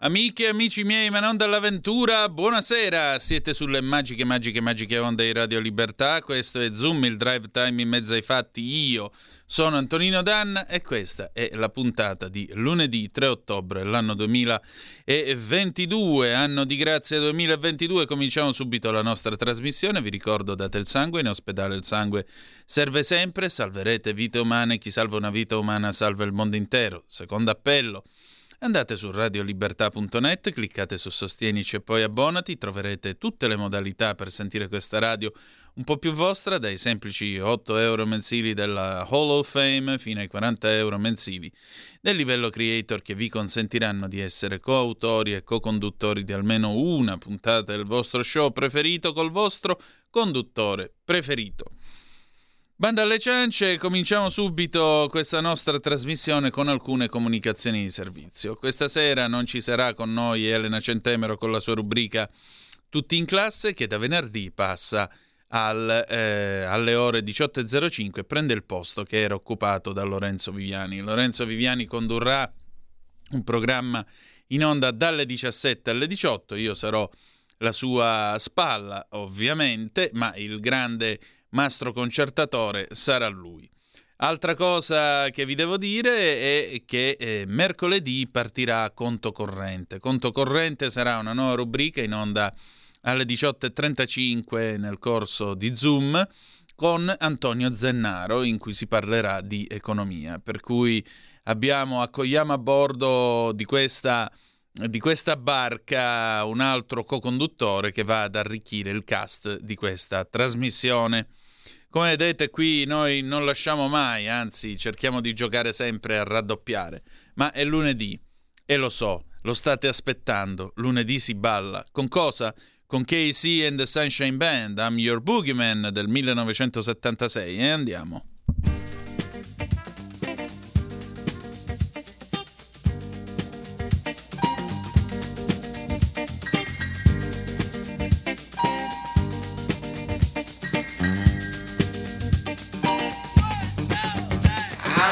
Amiche e amici miei, ma non dall'avventura, buonasera! Siete sulle magiche, magiche, magiche onde di Radio Libertà. Questo è Zoom, il drive time in mezzo ai fatti. Io sono Antonino Danna e questa è la puntata di lunedì 3 ottobre, l'anno 2022, anno di grazia 2022. Cominciamo subito la nostra trasmissione. Vi ricordo, date il sangue, in ospedale il sangue serve sempre. Salverete vite umane. Chi salva una vita umana salva il mondo intero. Secondo appello. Andate su radiolibertà.net, cliccate su Sostienici e poi abbonati, troverete tutte le modalità per sentire questa radio un po' più vostra, dai semplici 8 euro mensili della Hall of Fame fino ai 40 euro mensili del livello creator che vi consentiranno di essere coautori e co-conduttori di almeno una puntata del vostro show preferito col vostro conduttore preferito. Banda alle ciance, cominciamo subito questa nostra trasmissione con alcune comunicazioni di servizio. Questa sera non ci sarà con noi Elena Centemero con la sua rubrica Tutti in classe che da venerdì passa al, eh, alle ore 18.05 e prende il posto che era occupato da Lorenzo Viviani. Lorenzo Viviani condurrà un programma in onda dalle 17 alle 18, io sarò la sua spalla ovviamente, ma il grande mastro concertatore sarà lui. Altra cosa che vi devo dire è che eh, mercoledì partirà Conto Corrente. Conto Corrente sarà una nuova rubrica in onda alle 18.35 nel corso di Zoom con Antonio Zennaro in cui si parlerà di economia. Per cui abbiamo, accogliamo a bordo di questa, di questa barca un altro co-conduttore che va ad arricchire il cast di questa trasmissione. Come vedete qui noi non lasciamo mai, anzi cerchiamo di giocare sempre a raddoppiare, ma è lunedì e lo so, lo state aspettando, lunedì si balla. Con cosa? Con KC and the Sunshine Band, I'm Your Boogeyman del 1976 e andiamo.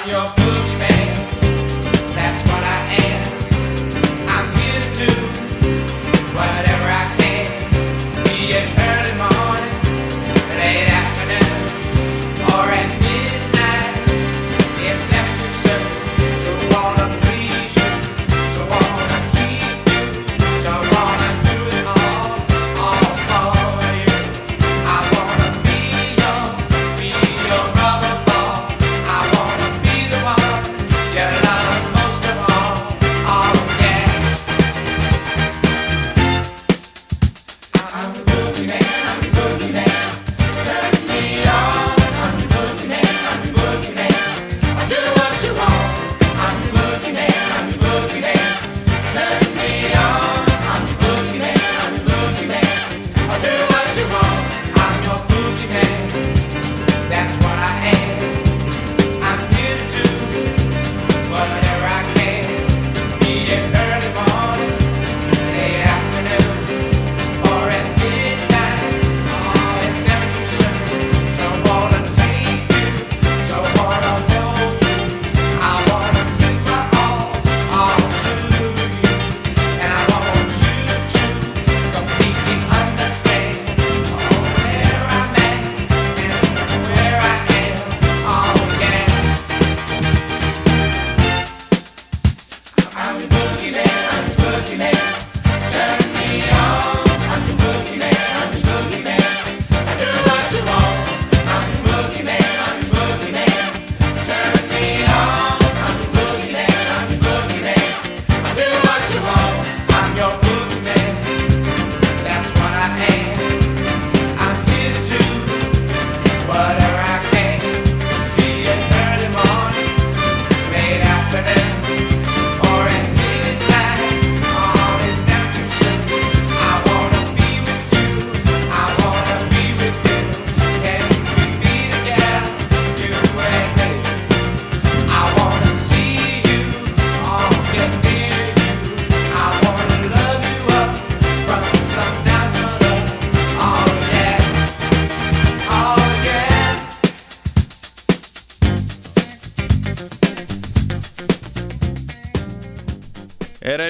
I'm your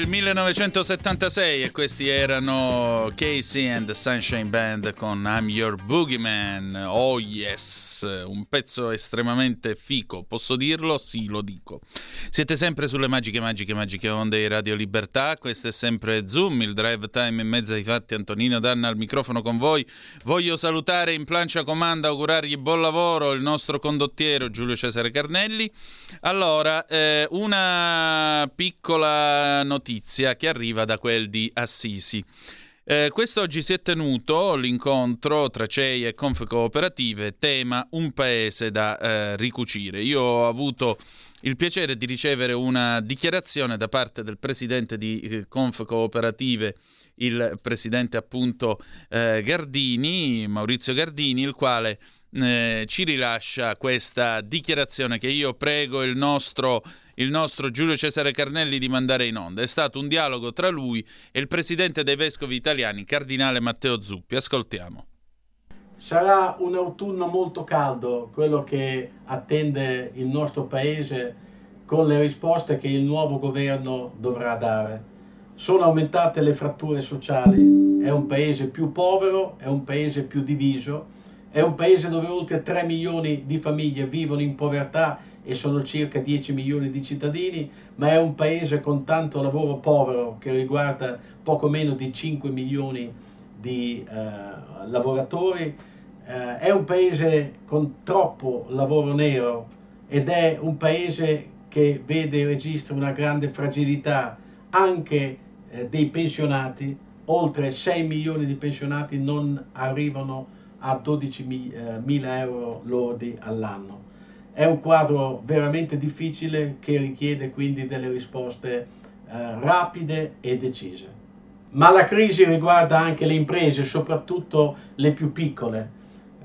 Il 1976 e questi erano Casey and the Sunshine Band con I'm Your Boogeyman. Oh yes, un pezzo estremamente fico, posso dirlo? Sì, lo dico. Siete sempre sulle magiche, magiche, magiche onde di Radio Libertà. Questo è sempre Zoom, il drive time in mezzo ai fatti. Antonino Danna al microfono con voi. Voglio salutare in plancia comanda, augurargli buon lavoro il nostro condottiero Giulio Cesare Carnelli. Allora, eh, una piccola notizia che arriva da quel di Assisi. Eh, quest'oggi si è tenuto l'incontro tra CEI e Conf Cooperative, tema Un paese da eh, ricucire. Io ho avuto il piacere di ricevere una dichiarazione da parte del presidente di eh, Conf Cooperative, il presidente appunto eh, Gardini, Maurizio Gardini, il quale eh, ci rilascia questa dichiarazione che io prego il nostro il nostro Giulio Cesare Carnelli di mandare in onda. È stato un dialogo tra lui e il presidente dei vescovi italiani, Cardinale Matteo Zuppi. Ascoltiamo. Sarà un autunno molto caldo quello che attende il nostro paese con le risposte che il nuovo governo dovrà dare. Sono aumentate le fratture sociali, è un paese più povero, è un paese più diviso, è un paese dove oltre 3 milioni di famiglie vivono in povertà e sono circa 10 milioni di cittadini, ma è un paese con tanto lavoro povero che riguarda poco meno di 5 milioni di eh, lavoratori, eh, è un paese con troppo lavoro nero ed è un paese che vede e registra una grande fragilità anche eh, dei pensionati, oltre 6 milioni di pensionati non arrivano a 12 mila euro lordi all'anno. È un quadro veramente difficile che richiede quindi delle risposte eh, rapide e decise. Ma la crisi riguarda anche le imprese, soprattutto le più piccole.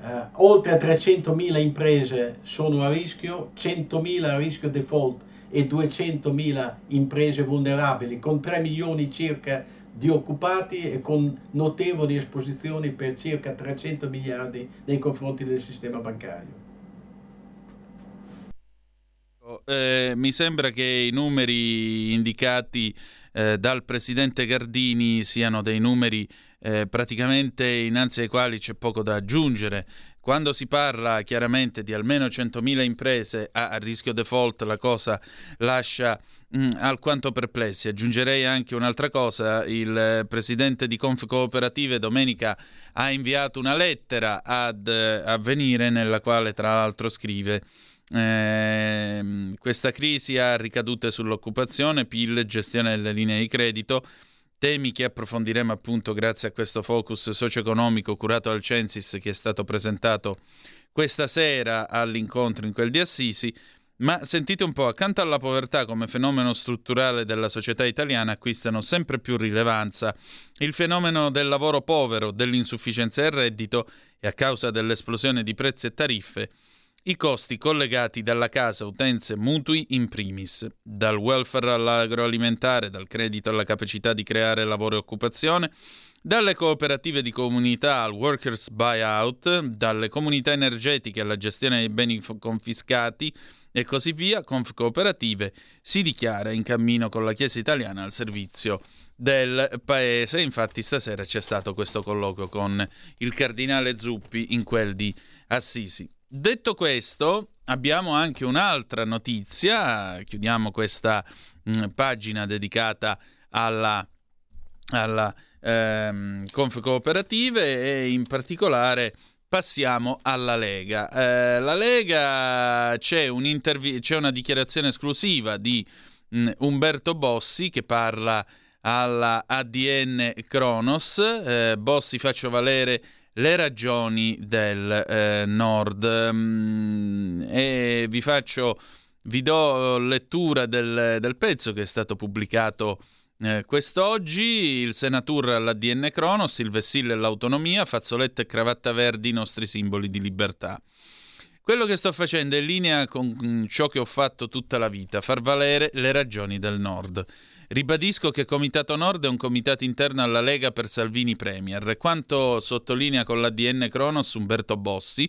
Eh, oltre 300.000 imprese sono a rischio, 100.000 a rischio default e 200.000 imprese vulnerabili, con 3 milioni circa di occupati e con notevoli esposizioni per circa 300 miliardi nei confronti del sistema bancario. eh, mi sembra che i numeri indicati eh, dal presidente Gardini siano dei numeri eh, praticamente innanzi ai quali c'è poco da aggiungere. Quando si parla chiaramente di almeno 100.000 imprese a, a rischio default, la cosa lascia mh, mm, alquanto perplessi. Aggiungerei anche un'altra cosa: il eh, presidente di Conf Cooperative domenica ha inviato una lettera ad eh, Avvenire nella quale, tra l'altro, scrive. Eh, questa crisi ha ricadute sull'occupazione, PIL, gestione delle linee di credito, temi che approfondiremo appunto grazie a questo focus socio-economico curato dal Censis che è stato presentato questa sera all'incontro in quel di Assisi. Ma sentite un po', accanto alla povertà come fenomeno strutturale della società italiana acquistano sempre più rilevanza il fenomeno del lavoro povero, dell'insufficienza del reddito e a causa dell'esplosione di prezzi e tariffe i costi collegati dalla casa, utenze, mutui in primis, dal welfare all'agroalimentare, dal credito alla capacità di creare lavoro e occupazione, dalle cooperative di comunità al workers buyout, dalle comunità energetiche alla gestione dei beni confiscati e così via, Conf Cooperative si dichiara in cammino con la Chiesa italiana al servizio del paese. Infatti stasera c'è stato questo colloquio con il cardinale Zuppi in quel di Assisi. Detto questo, abbiamo anche un'altra notizia, chiudiamo questa mh, mm, pagina dedicata alla, alla ehm, Conf Cooperative e in particolare passiamo alla Lega. Eh, la Lega c'è, c'è, una dichiarazione esclusiva di mh, mm, Umberto Bossi che parla alla ADN Kronos. Eh, Bossi faccio valere le ragioni del eh, nord mm, e vi faccio vi do lettura del, del pezzo che è stato pubblicato eh, quest'oggi il senatur all'ADN Cronos, il vessillo e l'autonomia, fazzolette e cravatta verdi, i nostri simboli di libertà. Quello che sto facendo è in linea con ciò che ho fatto tutta la vita, far valere le ragioni del Nord. Ribadisco che Comitato Nord è un comitato interno alla Lega per Salvini Premier, quanto sottolinea con l'ADN Cronos Umberto Bossi,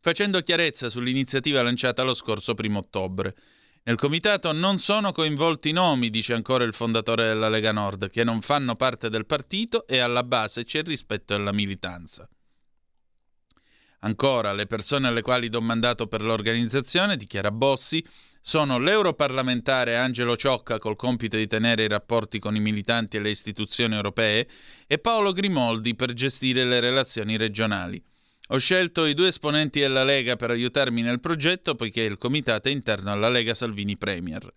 facendo chiarezza sull'iniziativa lanciata lo scorso primo ottobre. Nel comitato non sono coinvolti nomi, dice ancora il fondatore della Lega Nord, che non fanno parte del partito e alla base c'è il rispetto della militanza. Ancora, le persone alle quali do mandato per l'organizzazione, dichiara Bossi, sono l'europarlamentare Angelo Ciocca col compito di tenere i rapporti con i militanti e le istituzioni europee e Paolo Grimoldi per gestire le relazioni regionali. Ho scelto i due esponenti della Lega per aiutarmi nel progetto poiché il comitato è interno alla Lega Salvini Premier.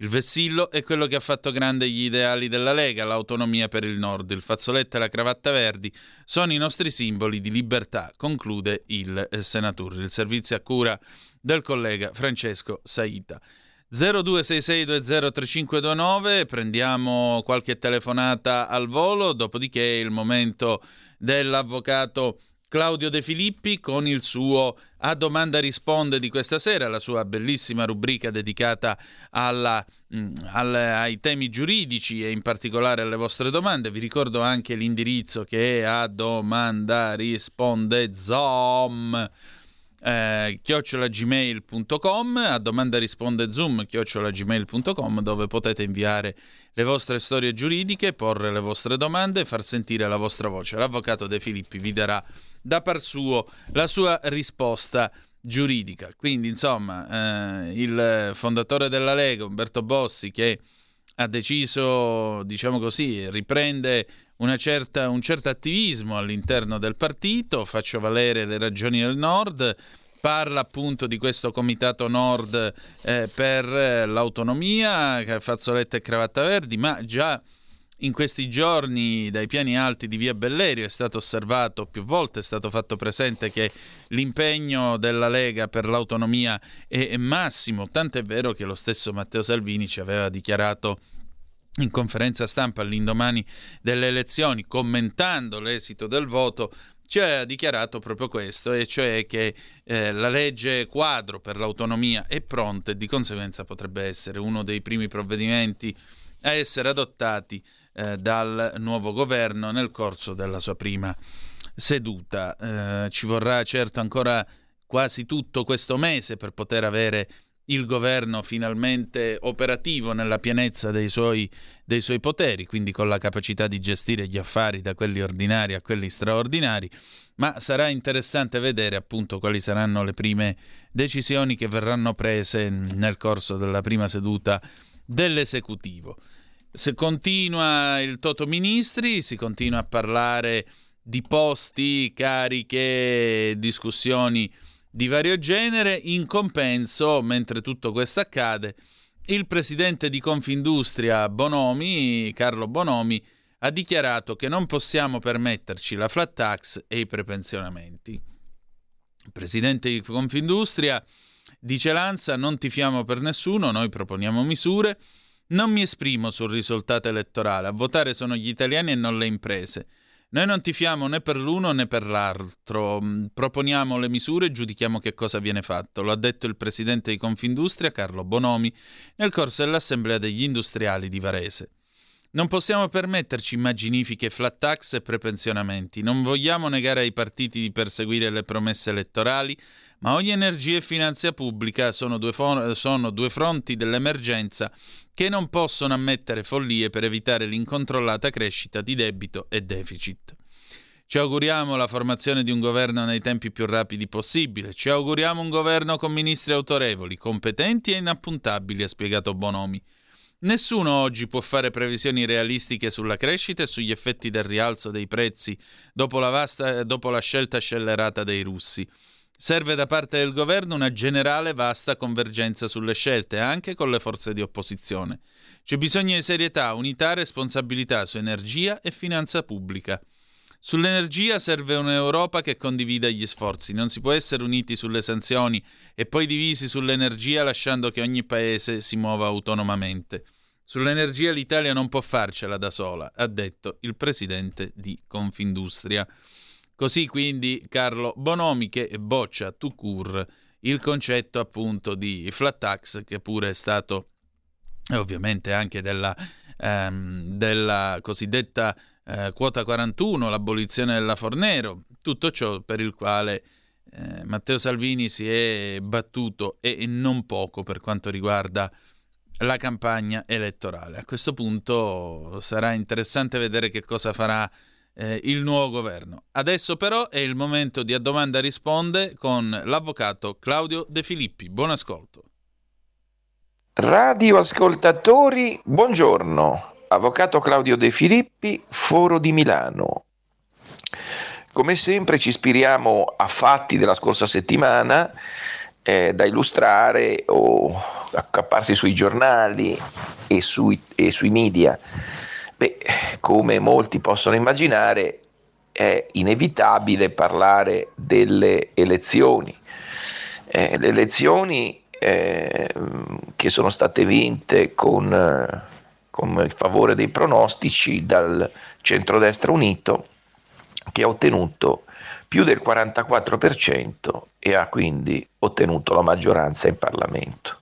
Il vessillo è quello che ha fatto grande gli ideali della Lega, l'autonomia per il Nord, il fazzoletto e la cravatta verdi sono i nostri simboli di libertà, conclude il eh, senatore. Il servizio a cura del collega Francesco Saita. 0266203529, prendiamo qualche telefonata al volo, dopodiché è il momento dell'avvocato Claudio De Filippi con il suo A domanda risponde di questa sera, la sua bellissima rubrica dedicata alla, mh, mm, al, ai temi giuridici e in particolare alle vostre domande. Vi ricordo anche l'indirizzo che è a domanda risponde zom eh, chiocciolagmail.com a domanda risponde zoom chiocciolagmail.com dove potete inviare le vostre storie giuridiche, porre le vostre domande e far sentire la vostra voce. L'avvocato De Filippi vi darà da par suo la sua risposta giuridica. Quindi, insomma, eh, il fondatore della Lega, Umberto Bossi, che ha deciso, diciamo così, riprende certa, un certo attivismo all'interno del partito, faccio valere le ragioni del Nord, parla appunto di questo comitato Nord eh, per l'autonomia, fazzoletto e cravatta verdi, ma già in questi giorni dai piani alti di via Bellerio è stato osservato più volte, è stato fatto presente che l'impegno della Lega per l'autonomia è massimo, tant'è vero che lo stesso Matteo Salvini ci aveva dichiarato in conferenza stampa all'indomani delle elezioni, commentando l'esito del voto, ci ha dichiarato proprio questo, e cioè che eh, la legge quadro per l'autonomia è pronta e di conseguenza potrebbe essere uno dei primi provvedimenti a essere adottati eh, dal nuovo governo nel corso della sua prima seduta. Eh, ci vorrà certo ancora quasi tutto questo mese per poter avere il governo finalmente operativo nella pienezza dei suoi, dei suoi, poteri, quindi con la capacità di gestire gli affari da quelli ordinari a quelli straordinari, ma sarà interessante vedere appunto quali saranno le prime decisioni che verranno prese nel corso della prima seduta dell'esecutivo. Se continua il Toto Ministri, si continua a parlare di posti, cariche, discussioni di vario genere. In compenso, mentre tutto questo accade, il presidente di Confindustria Bonomi, Carlo Bonomi, ha dichiarato che non possiamo permetterci la flat tax e i prepensionamenti. Il presidente di Confindustria dice Lanza, non tifiamo per nessuno, noi proponiamo misure non mi esprimo sul risultato elettorale, a votare sono gli italiani e non le imprese. Noi non tifiamo né per l'uno né per l'altro, mm, proponiamo le misure e giudichiamo che cosa viene fatto. Lo ha detto il presidente di Confindustria, Carlo Bonomi, nel corso dell'Assemblea degli Industriali di Varese. Non possiamo permetterci immaginifiche flat tax e prepensionamenti. Non vogliamo negare ai partiti di perseguire le promesse elettorali, ma ogni energia e finanza pubblica sono due, fo- sono due fronti dell'emergenza che non possono ammettere follie per evitare l'incontrollata crescita di debito e deficit. Ci auguriamo la formazione di un governo nei tempi più rapidi possibile. Ci auguriamo un governo con ministri autorevoli, competenti e inappuntabili, ha spiegato Bonomi. Nessuno oggi può fare previsioni realistiche sulla crescita e sugli effetti del rialzo dei prezzi dopo la, vasta, dopo la scelta scellerata dei russi. Serve da parte del governo una generale vasta convergenza sulle scelte, anche con le forze di opposizione. C'è bisogno di serietà, unità responsabilità su energia e finanza pubblica. Sull'energia serve un'Europa che condivida gli sforzi. Non si può essere uniti sulle sanzioni e poi divisi sull'energia lasciando che ogni paese si muova autonomamente. Sull'energia l'Italia non può farcela da sola, ha detto il presidente di Confindustria. Così quindi Carlo Bonomi che boccia tout court il concetto appunto di flat tax che pure è stato ovviamente anche della, ehm, della cosiddetta eh, quota 41, l'abolizione della Fornero, tutto ciò per il quale eh, Matteo Salvini si è battuto e non poco per quanto riguarda la campagna elettorale. A questo punto sarà interessante vedere che cosa farà eh, il nuovo governo. Adesso però è il momento di A Domanda Risponde con l'avvocato Claudio De Filippi. Buon ascolto. Radio ascoltatori, buongiorno. Avvocato Claudio De Filippi, Foro di Milano. Come sempre ci ispiriamo a fatti della scorsa settimana eh, da illustrare o accapparsi sui giornali e sui, e sui media. Beh, come molti possono immaginare, è inevitabile parlare delle elezioni. Eh, le elezioni eh, che sono state vinte con, con il favore dei pronostici dal centrodestra unito che ha ottenuto più del 44% e ha quindi ottenuto la maggioranza in Parlamento.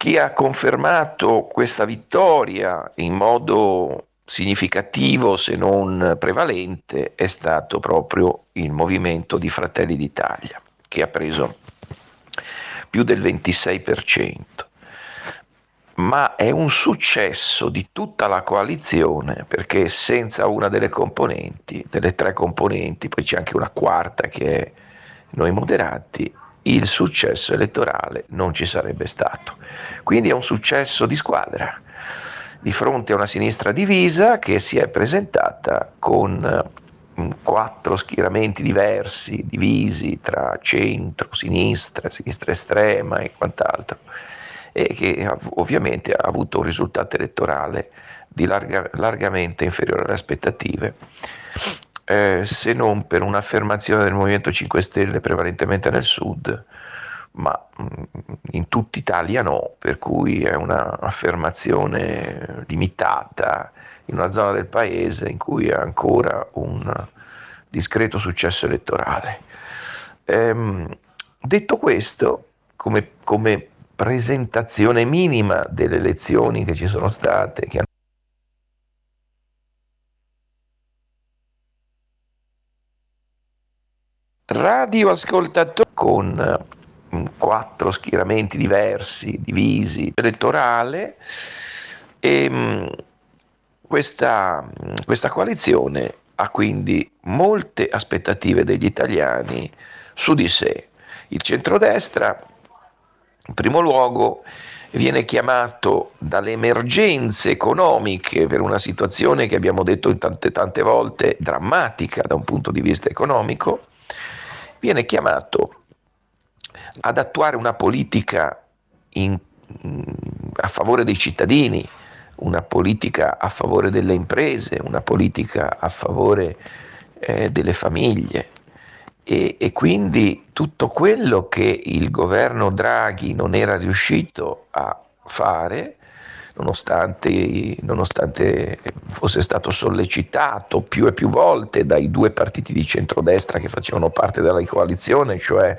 Chi ha confermato questa vittoria in modo significativo se non prevalente è stato proprio il movimento di Fratelli d'Italia che ha preso più del 26% ma è un successo di tutta la coalizione perché senza una delle componenti, delle tre componenti, poi c'è anche una quarta che è noi moderati, il successo elettorale non ci sarebbe stato. Quindi è un successo di squadra di fronte a una sinistra divisa che si è presentata con mm, quattro schieramenti diversi, divisi tra centro, sinistra, sinistra estrema e quant'altro e che ovviamente ha avuto un risultato elettorale di larga, largamente inferiore alle aspettative, eh, se non per un'affermazione del Movimento 5 Stelle prevalentemente nel sud, ma mm, in tutta Italia no, per cui è un'affermazione limitata in una zona del paese in cui è ancora un discreto successo elettorale. Ehm, detto questo, come, come presentazione minima delle elezioni che ci sono state, che radioascoltatori con mm, quattro schieramenti diversi, divisi, elettorale, e mm, questa, mm, questa coalizione ha quindi molte aspettative degli italiani su di sé. Il centrodestra in primo luogo viene chiamato dalle emergenze economiche per una situazione che abbiamo detto tante tante volte drammatica da un punto di vista economico, viene chiamato ad attuare una politica in, a favore dei cittadini, una politica a favore delle imprese, una politica a favore eh, delle famiglie, e, e, quindi tutto quello che il governo Draghi non era riuscito a fare, nonostante, nonostante fosse stato sollecitato più e più volte dai due partiti di centrodestra che facevano parte della coalizione, cioè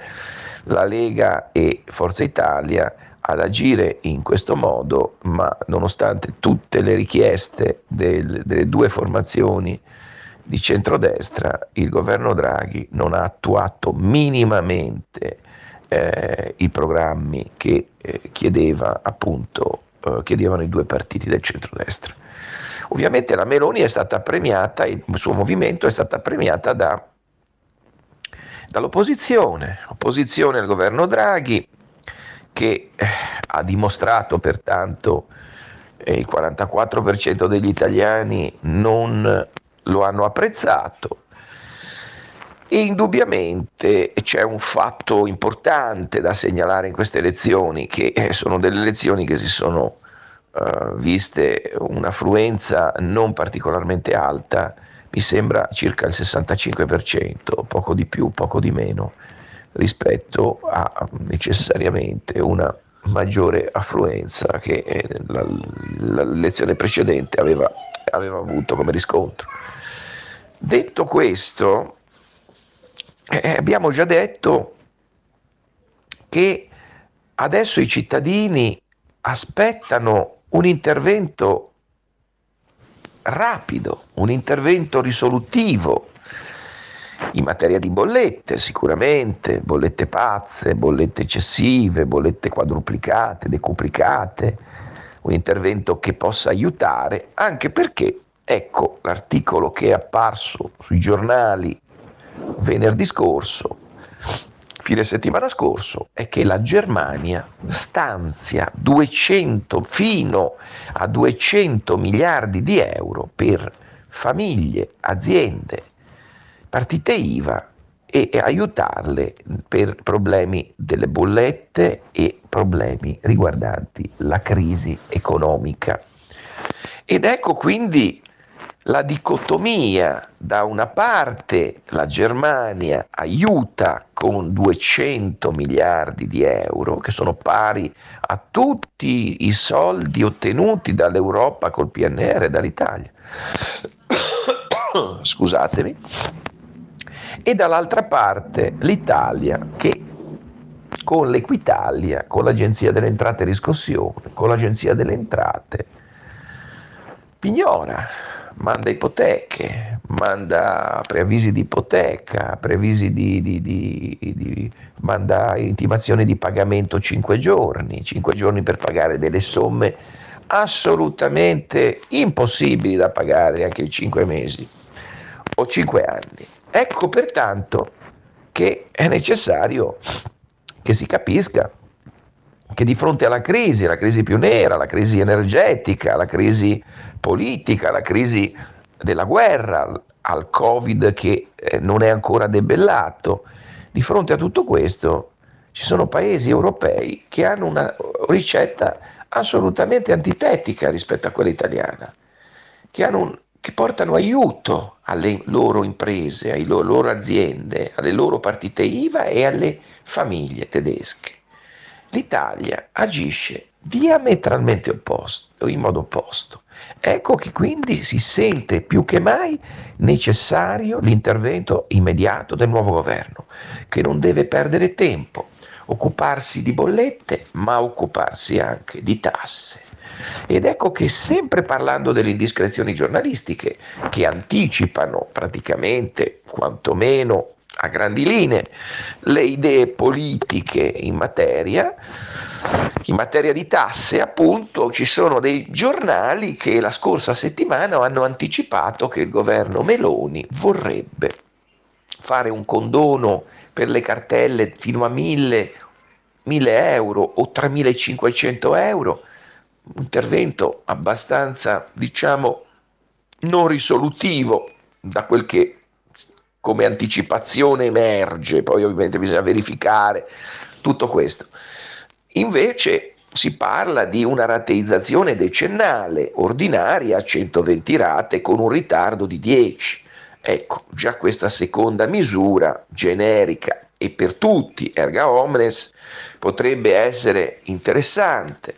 la Lega e Forza Italia, ad agire in questo modo, ma nonostante tutte le richieste del, delle due formazioni di centrodestra il governo Draghi non ha attuato minimamente eh, i programmi che eh, chiedeva, appunto, eh, chiedevano i due partiti del centrodestra. Ovviamente la Meloni è stata premiata, il suo movimento è stata premiata da, dall'opposizione, opposizione al governo Draghi che eh, ha dimostrato pertanto eh, il 44% degli italiani non lo hanno apprezzato. Indubbiamente c'è un fatto importante da segnalare in queste elezioni, che eh, sono delle elezioni che si sono uh, viste un'affluenza non particolarmente alta, mi sembra circa il 65%, poco di più, poco di meno, rispetto a necessariamente una maggiore affluenza che eh, l'elezione precedente aveva, aveva avuto come riscontro. Detto questo, eh, abbiamo già detto che adesso i cittadini aspettano un intervento rapido, un intervento risolutivo in materia di bollette, sicuramente, bollette pazze, bollette eccessive, bollette quadruplicate, decuplicate, un intervento che possa aiutare, anche perché, ecco l'articolo che è apparso sui giornali venerdì scorso, fine settimana scorso, è che la Germania stanzia 200, fino a 200 miliardi di euro per famiglie, aziende, partite IVA e, e aiutarle per problemi delle bollette e problemi riguardanti la crisi economica. Ed ecco quindi la dicotomia, da una parte la Germania aiuta con 200 miliardi di euro, che sono pari a tutti i soldi ottenuti dall'Europa col PNR e dall'Italia. Scusatemi. E dall'altra parte l'Italia che con l'Equitalia, con l'Agenzia delle Entrate e Riscossione, con l'Agenzia delle Entrate, pignora manda ipoteche, manda preavvisi di ipoteca, preavvisi di, di, di, di, manda intimazioni di pagamento 5 giorni, 5 giorni per pagare delle somme assolutamente impossibili da pagare anche in 5 mesi o 5 anni. Ecco pertanto che è necessario che si capisca che di fronte alla crisi, la crisi più nera, la crisi energetica, la crisi politica, la crisi della guerra, al Covid che eh, non è ancora debellato, di fronte a tutto questo ci sono paesi europei che hanno una ricetta assolutamente antitetica rispetto a quella italiana, che, un, che portano aiuto alle loro imprese, alle loro, loro aziende, alle loro partite IVA e alle famiglie tedesche. L'Italia agisce diametralmente opposto, in modo opposto. Ecco che quindi si sente più che mai necessario l'intervento immediato del nuovo governo, che non deve perdere tempo, occuparsi di bollette, ma occuparsi anche di tasse. Ed ecco che sempre parlando delle indiscrezioni giornalistiche, che anticipano praticamente, quantomeno a grandi linee, le idee politiche in materia, in materia di tasse, appunto, ci sono dei giornali che la scorsa settimana hanno anticipato che il governo Meloni vorrebbe fare un condono per le cartelle fino a 1000, 1000 euro o 3500 euro, un intervento abbastanza, diciamo, non risolutivo da quel che come anticipazione emerge, poi ovviamente bisogna verificare tutto questo. Invece si parla di una rateizzazione decennale ordinaria a 120 rate con un ritardo di 10. Ecco, già questa seconda misura generica e per tutti, erga omnes, potrebbe essere interessante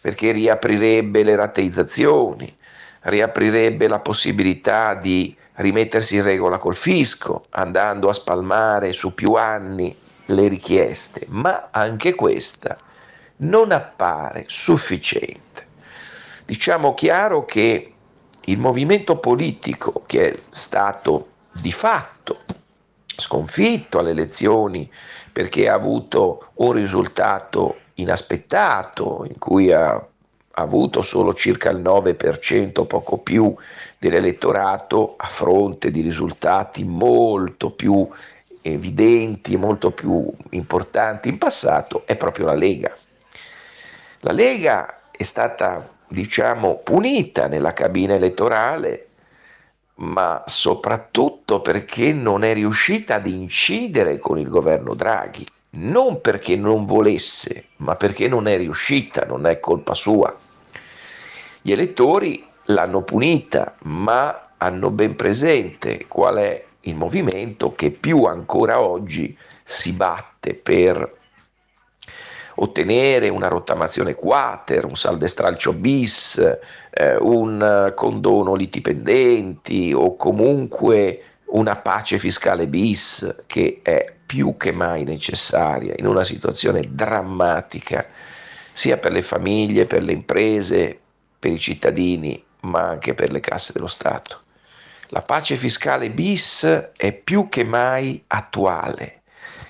perché riaprirebbe le rateizzazioni, riaprirebbe la possibilità di rimettersi in regola col fisco, andando a spalmare su più anni le richieste, ma anche questa non appare sufficiente. Diciamo chiaro che il movimento politico che è stato di fatto sconfitto alle elezioni perché ha avuto un risultato inaspettato, in cui ha avuto solo circa il 9%, poco più dell'elettorato, a fronte di risultati molto più evidenti, molto più importanti in passato, è proprio la Lega. La Lega è stata, diciamo, punita nella cabina elettorale, ma soprattutto perché non è riuscita ad incidere con il governo Draghi, non perché non volesse, ma perché non è riuscita, non è colpa sua. Gli elettori l'hanno punita, ma hanno ben presente qual è il movimento che più ancora oggi si batte per ottenere una rottamazione quater, un saldestralcio bis, eh, un condono liti pendenti o comunque una pace fiscale bis che è più che mai necessaria in una situazione drammatica sia per le famiglie, per le imprese, per i cittadini, ma anche per le casse dello Stato. La pace fiscale bis è più che mai attuale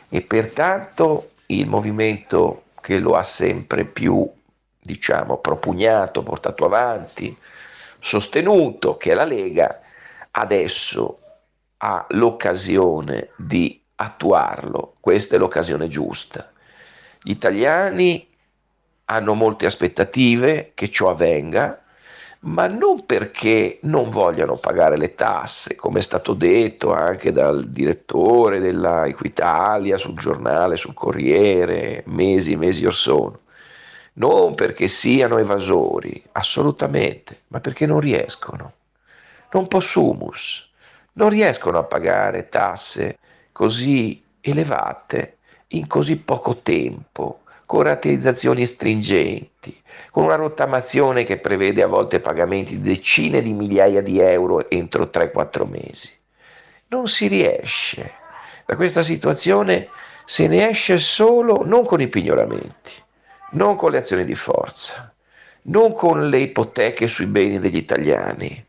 e pertanto il movimento che lo ha sempre più, diciamo, propugnato, portato avanti, sostenuto, che è la Lega, adesso ha l'occasione di attuarlo. Questa è l'occasione giusta. Gli italiani hanno molte aspettative che ciò avvenga, ma non perché non vogliano pagare le tasse, come è stato detto anche dal direttore della Equitalia sul giornale, sul Corriere, mesi e mesi or sono. Non perché siano evasori, assolutamente, ma perché non riescono. Non possumus, non riescono a pagare tasse così elevate in così poco tempo, con rateizzazioni stringenti, con una rottamazione che prevede a volte pagamenti di decine di migliaia di euro entro 3-4 mesi. Non si riesce. Da questa situazione se ne esce solo non con i pignoramenti, non con le azioni di forza, non con le ipoteche sui beni degli italiani.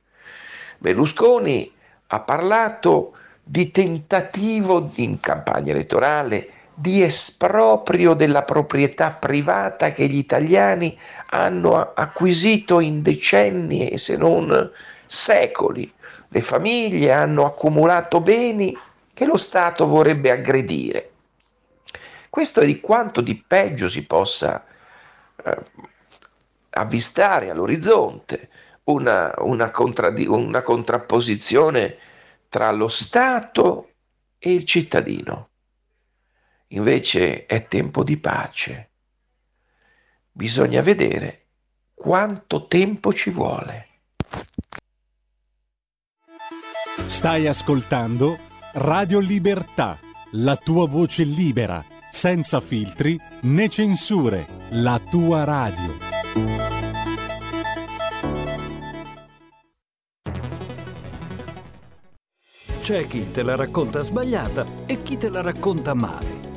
Berlusconi ha parlato di tentativo in campagna elettorale di esproprio della proprietà privata che gli italiani hanno acquisito in decenni, se non secoli. Le famiglie hanno accumulato beni che lo Stato vorrebbe aggredire. Questo è di quanto di peggio si possa eh, avvistare all'orizzonte, una, una, contraddi- una contrapposizione tra lo Stato e il cittadino. Invece è tempo di pace. Bisogna vedere quanto tempo ci vuole. Stai ascoltando Radio Libertà, la tua voce libera, senza filtri né censure, la tua radio. C'è chi te la racconta sbagliata e chi te la racconta male.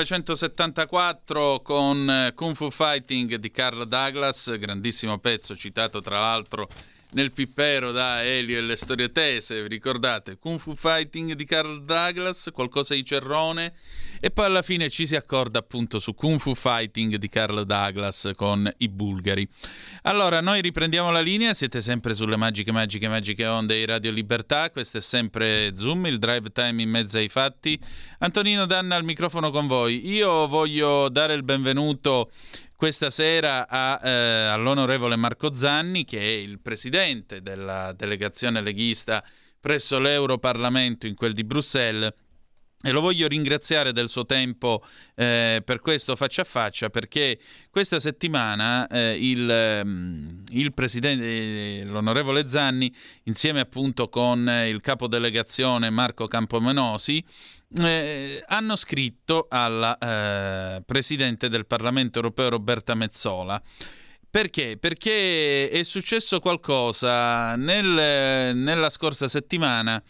1974 con eh, Kung Fu Fighting di Carl Douglas, grandissimo pezzo citato tra l'altro nel pippero da Elio e le storie tese, vi ricordate? Kung Fu Fighting di Carl Douglas, qualcosa di Cerrone e poi alla fine ci si accorda appunto su Kung Fu Fighting di Carl Douglas con i bulgari. Allora, noi riprendiamo la linea, siete sempre sulle magiche, magiche, magiche onde di Radio Libertà, questo è sempre Zoom, il drive time in mezzo ai fatti. Antonino Danna al microfono con voi. Io voglio dare il benvenuto questa sera a, eh, all'onorevole Marco Zanni, che è il presidente della delegazione leghista presso l'Europarlamento in quel di Bruxelles. E lo voglio ringraziare del suo tempo eh, per questo faccia a faccia perché questa settimana eh, il, mm, il presidente, eh, l'onorevole Zanni, insieme appunto con il capo delegazione Marco Campomenosi, eh, hanno scritto alla eh, Presidente del Parlamento europeo Roberta Mezzola. Perché? Perché è successo qualcosa nel, nella scorsa settimana.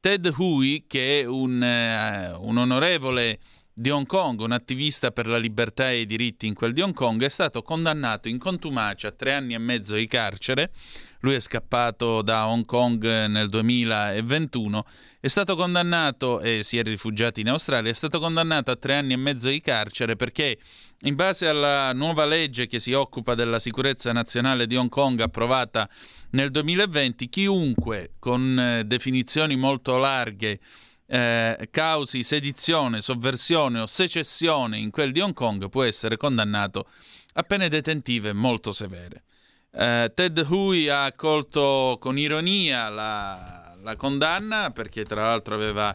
Ted Hui, che è un, eh, un onorevole di Hong Kong, un attivista per la libertà e i diritti in quel di Hong Kong, è stato condannato in contumacia a tre anni e mezzo di carcere. Lui è scappato da Hong Kong nel 2021, è stato condannato e si è rifugiato in Australia, è stato condannato a tre anni e mezzo di carcere perché in base alla nuova legge che si occupa della sicurezza nazionale di Hong Kong approvata nel 2020, chiunque con eh, definizioni molto larghe eh, causi sedizione, sovversione o secessione in quel di Hong Kong può essere condannato a pene detentive molto severe. Eh, Ted Hui ha accolto con ironia la, la condanna perché tra l'altro aveva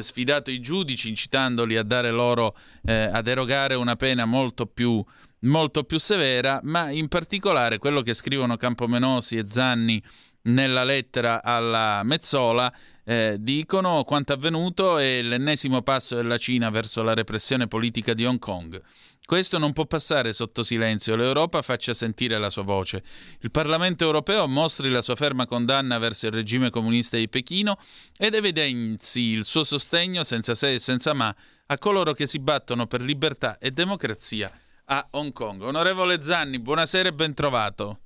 sfidato i giudici incitandoli a dare loro eh, ad erogare una pena molto più, molto più severa, ma in particolare quello che scrivono Campomenosi e Zanni nella lettera alla Mezzola eh, dicono quanto avvenuto è l'ennesimo passo della Cina verso la repressione politica di Hong Kong. Questo non può passare sotto silenzio, l'Europa faccia sentire la sua voce. Il Parlamento europeo mostri la sua ferma condanna verso il regime comunista di Pechino ed evidenzi il suo sostegno senza se e senza ma a coloro che si battono per libertà e democrazia a Hong Kong. Onorevole Zanni, buonasera e ben trovato.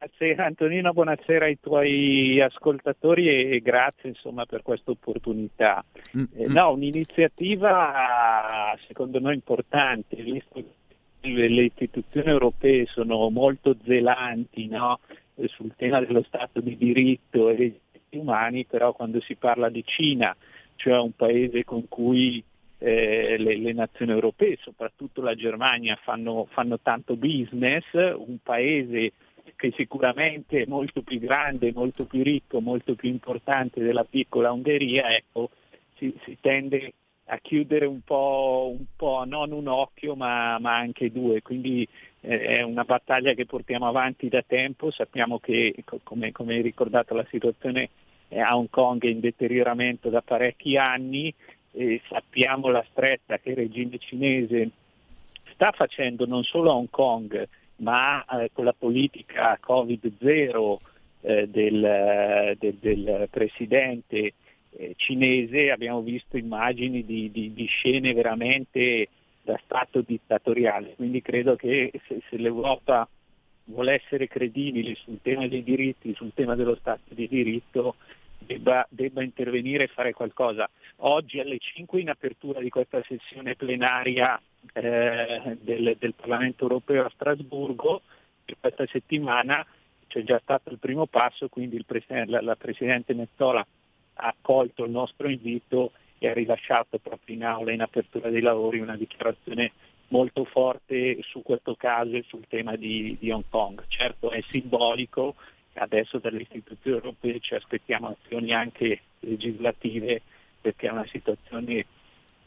Buonasera Antonino, buonasera ai tuoi ascoltatori e grazie insomma, per questa opportunità. Mm, Eh, no, un'iniziativa secondo noi importante, visto che le, istituzioni europee sono molto zelanti no, sul tema dello Stato di diritto e dei diritti umani, però quando si parla di Cina, cioè un paese con cui eh, le, le nazioni europee, soprattutto la Germania, fanno, fanno tanto business, un paese che sicuramente è molto più grande, molto più ricco, molto più importante della piccola Ungheria, ecco, si, si tende a chiudere un po', un po' non un occhio ma, ma anche due, quindi eh, è una battaglia che portiamo avanti da tempo, sappiamo che co- come, come hai ricordato la situazione a Hong Kong è in deterioramento da parecchi anni e sappiamo la stretta che il regime cinese sta facendo non solo a Hong Kong, ma eh, con la politica Covid-0 eh, del, del, del presidente eh, cinese abbiamo visto immagini di, di, di, scene veramente da stato dittatoriale, quindi credo che se, se l'Europa vuole essere credibile sul tema dei diritti, sul tema dello Stato di diritto, debba, debba intervenire e fare qualcosa. Oggi alle 5 in apertura di questa sessione plenaria eh, del, del, Parlamento europeo a Strasburgo, per questa settimana c'è già stato il primo passo, quindi Presidente, la, la Presidente Mezzola ha accolto il nostro invito e ha rilasciato proprio in aula in apertura dei lavori una dichiarazione molto forte su questo caso e sul tema di, di Hong Kong. Certo è simbolico, adesso dalle istituzioni europee ci aspettiamo azioni anche legislative perché è una situazione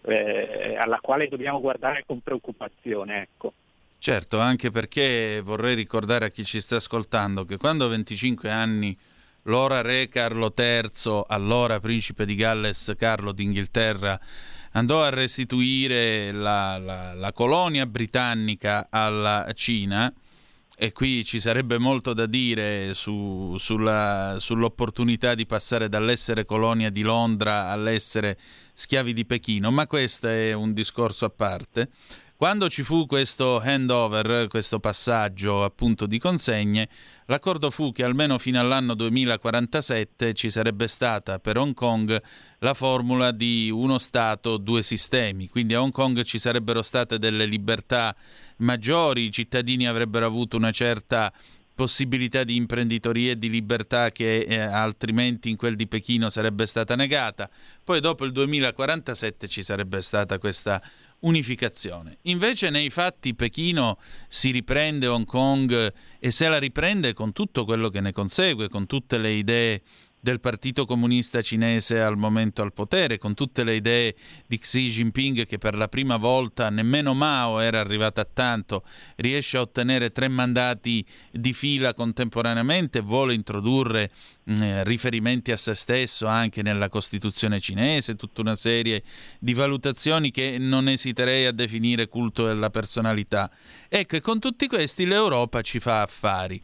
eh, alla quale dobbiamo guardare con preoccupazione. Ecco. Certo, anche perché vorrei ricordare a chi ci sta ascoltando che quando a 25 anni l'ora re Carlo III, allora principe di Galles Carlo d'Inghilterra, andò a restituire la, la, la colonia britannica alla Cina, e qui ci sarebbe molto da dire su, sulla, sull'opportunità di passare dall'essere colonia di Londra all'essere schiavi di Pechino, ma questo è un discorso a parte. Quando ci fu questo handover, questo passaggio appunto di consegne, l'accordo fu che almeno fino all'anno 2047 ci sarebbe stata per Hong Kong la formula di uno Stato, due sistemi, quindi a Hong Kong ci sarebbero state delle libertà maggiori, i cittadini avrebbero avuto una certa possibilità di imprenditoria e di libertà che eh, altrimenti in quel di Pechino sarebbe stata negata. Poi dopo il 2047 ci sarebbe stata questa unificazione. Invece nei fatti Pechino si riprende Hong Kong e se la riprende con tutto quello che ne consegue, con tutte le idee del Partito Comunista Cinese al momento al potere, con tutte le idee di Xi Jinping che per la prima volta nemmeno Mao era arrivata a tanto, riesce a ottenere tre mandati di fila contemporaneamente, vuole introdurre mh, riferimenti a se stesso anche nella Costituzione cinese, tutta una serie di valutazioni che non esiterei a definire culto della personalità. Ecco, e con tutti questi l'Europa ci fa affari.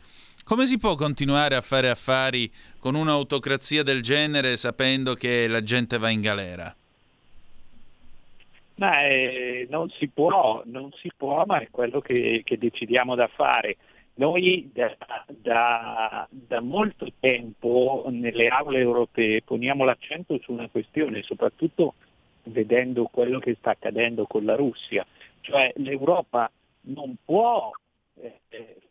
Come si può continuare a fare affari con un'autocrazia del genere sapendo che la gente va in galera? Ma eh, non si può, non si può, ma è quello che, che decidiamo da fare. Noi da, da, da, molto tempo nelle aule europee poniamo l'accento su una questione, soprattutto vedendo quello che sta accadendo con la Russia, cioè l'Europa non può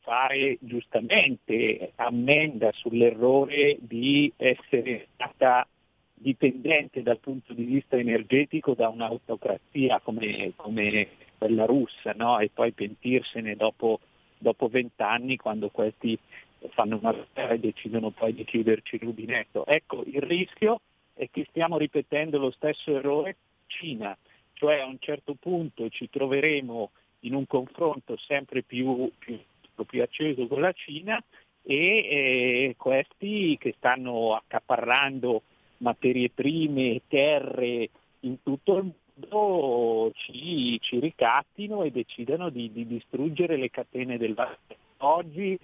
fare giustamente ammenda sull'errore di essere stata dipendente dal punto di vista energetico da un'autocrazia come, come quella russa no? e poi pentirsene dopo vent'anni quando questi fanno una guerra e decidono poi di chiuderci il rubinetto. Ecco, il rischio è che stiamo ripetendo lo stesso errore Cina, cioè a un certo punto ci troveremo in un confronto sempre più, più, più acceso con la Cina e eh, questi che stanno accaparrando materie prime, terre in tutto il mondo ci, ci ricattino e decidano di, di, distruggere le catene del valore. Oggi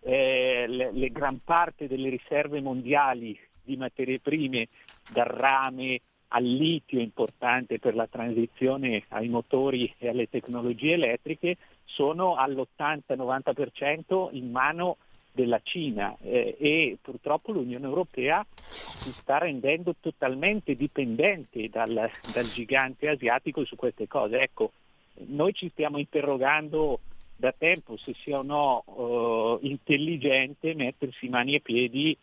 eh, le, le gran parte delle riserve mondiali di materie prime, dal rame al litio importante per la transizione ai motori e alle tecnologie elettriche sono all'80-90% in mano della Cina eh, e purtroppo l'Unione Europea si sta rendendo totalmente dipendente dal, dal gigante asiatico su queste cose. Ecco, noi ci stiamo interrogando da tempo se sia o no eh, intelligente mettersi mani e piedi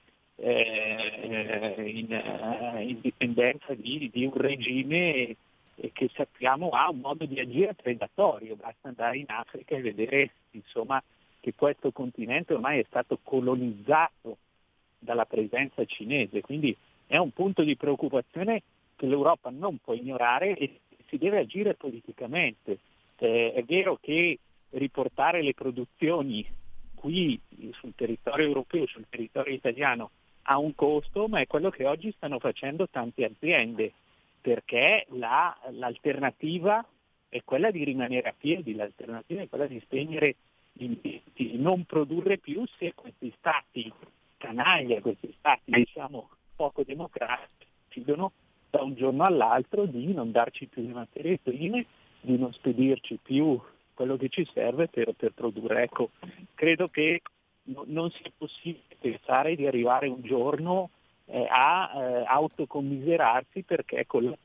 eh, in, eh, in, dipendenza di, di un regime che sappiamo ha un modo di agire predatorio, basta andare in Africa e vedere insomma, che questo continente ormai è stato colonizzato dalla presenza cinese, quindi è un punto di preoccupazione che l'Europa non può ignorare e si deve agire politicamente. Eh, è vero che riportare le produzioni qui sul territorio europeo, sul territorio italiano, ha un costo, ma è quello che oggi stanno facendo tante aziende, perché la, l'alternativa è quella di rimanere a piedi, l'alternativa è quella di spegnere gli impianti, non produrre più se questi stati canaglia, questi stati diciamo poco democratici decidono da un giorno all'altro di non darci più le materie prime, di non spedirci più quello che ci serve per, per produrre. Ecco, credo che no, non sia possibile pensare di arrivare un giorno eh, a eh, autocommiserarsi perché con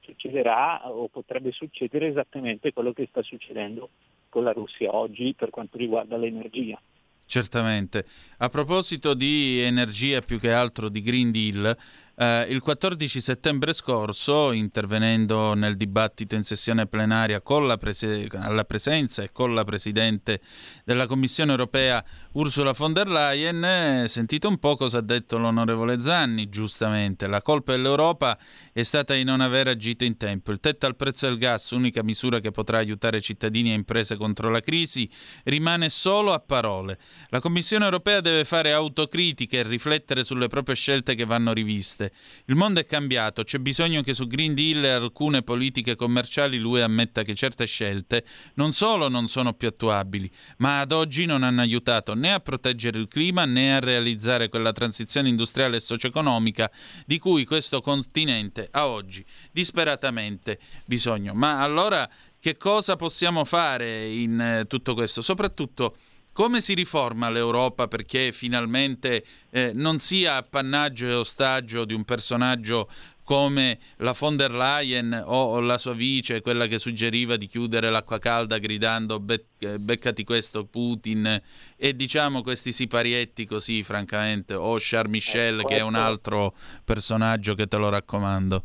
succederà o potrebbe succedere esattamente quello che sta succedendo con la Russia oggi per quanto riguarda l'energia. Certamente. A proposito di energia più che altro di Green Deal, eh, il 14 settembre scorso, intervenendo nel dibattito in sessione plenaria prese- alla presenza e con la Presidente della Commissione europea Ursula von der Leyen, eh, sentite un po' cosa ha detto l'onorevole Zanni, giustamente. La colpa dell'Europa è stata di non aver agito in tempo. Il tetto al prezzo del gas, unica misura che potrà aiutare cittadini e imprese contro la crisi, rimane solo a parole. La Commissione europea deve fare autocritica e riflettere sulle proprie scelte che vanno riviste. Il mondo è cambiato, c'è bisogno che su Green Deal e alcune politiche commerciali lui ammetta che certe scelte non solo non sono più attuabili, ma ad oggi non hanno aiutato né a proteggere il clima né a realizzare quella transizione industriale e socio-economica di cui questo continente ha oggi disperatamente bisogno. Ma allora che cosa possiamo fare in eh, tutto questo? Soprattutto come si riforma l'Europa perché finalmente eh, non sia appannaggio e ostaggio di un personaggio come la von der Leyen o la sua vice, quella che suggeriva di chiudere l'acqua calda gridando "Be- eh, beccati questo Putin e diciamo questi siparietti così francamente o Charles Michel che è un altro personaggio che te lo raccomando.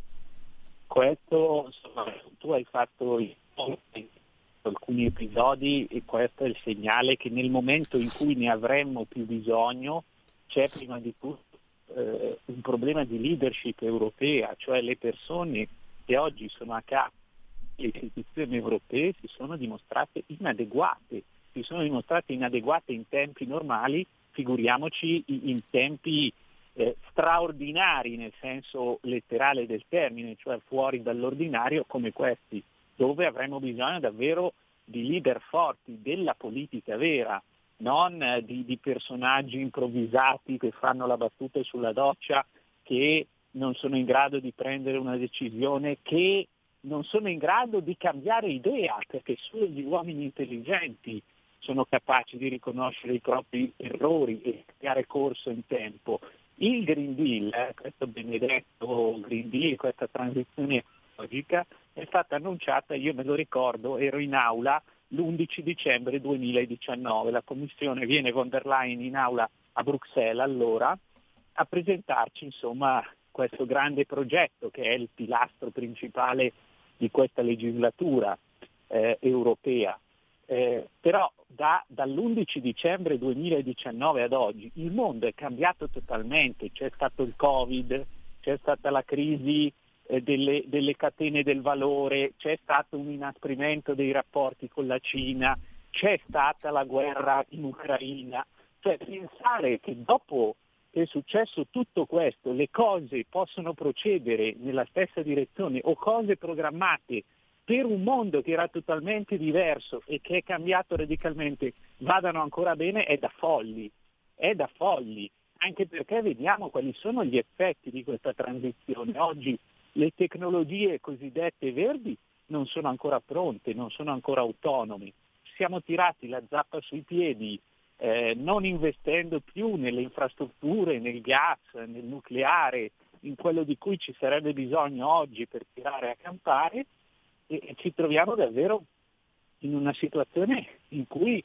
Questo, insomma, tu hai fatto i alcuni episodi e questo è il segnale che nel momento in cui ne avremmo più bisogno c'è prima di tutto eh, un problema di leadership europea, cioè le persone che oggi sono a capo delle istituzioni europee si sono dimostrate inadeguate, si sono dimostrate inadeguate in tempi normali, figuriamoci in tempi eh, straordinari nel senso letterale del termine, cioè fuori dall'ordinario come questi dove avremo bisogno davvero di leader forti, della politica vera, non eh, di, di, personaggi improvvisati che fanno la battuta sulla doccia, che non sono in grado di prendere una decisione, che non sono in grado di cambiare idea, perché solo gli uomini intelligenti sono capaci di riconoscere i propri errori e cambiare corso in tempo. Il Green Deal, eh, questo benedetto Green Deal, questa transizione ecologica, è stata annunciata, io me lo ricordo, ero in aula l'11 dicembre 2019, la commissione viene von der Leyen in aula a Bruxelles allora a presentarci insomma questo grande progetto che è il pilastro principale di questa legislatura eh, europea. Eh, però da, dall'11 dicembre 2019 ad oggi il mondo è cambiato totalmente, c'è stato il Covid, c'è stata la crisi eh, delle, delle catene del valore, c'è stato un inasprimento dei rapporti con la Cina, c'è stata la guerra in Ucraina. Cioè pensare che dopo che è successo tutto questo le cose possono procedere nella stessa direzione o cose programmate per un mondo che era totalmente diverso e che è cambiato radicalmente vadano ancora bene è da folli, è da folli, anche perché vediamo quali sono gli effetti di questa transizione. Oggi le tecnologie cosiddette verdi non sono ancora pronte, non sono ancora autonome. Siamo tirati la zappa sui piedi eh, non investendo più nelle infrastrutture, nel gas, nel nucleare, in quello di cui ci sarebbe bisogno oggi per tirare a campare e, e ci troviamo davvero in una situazione in cui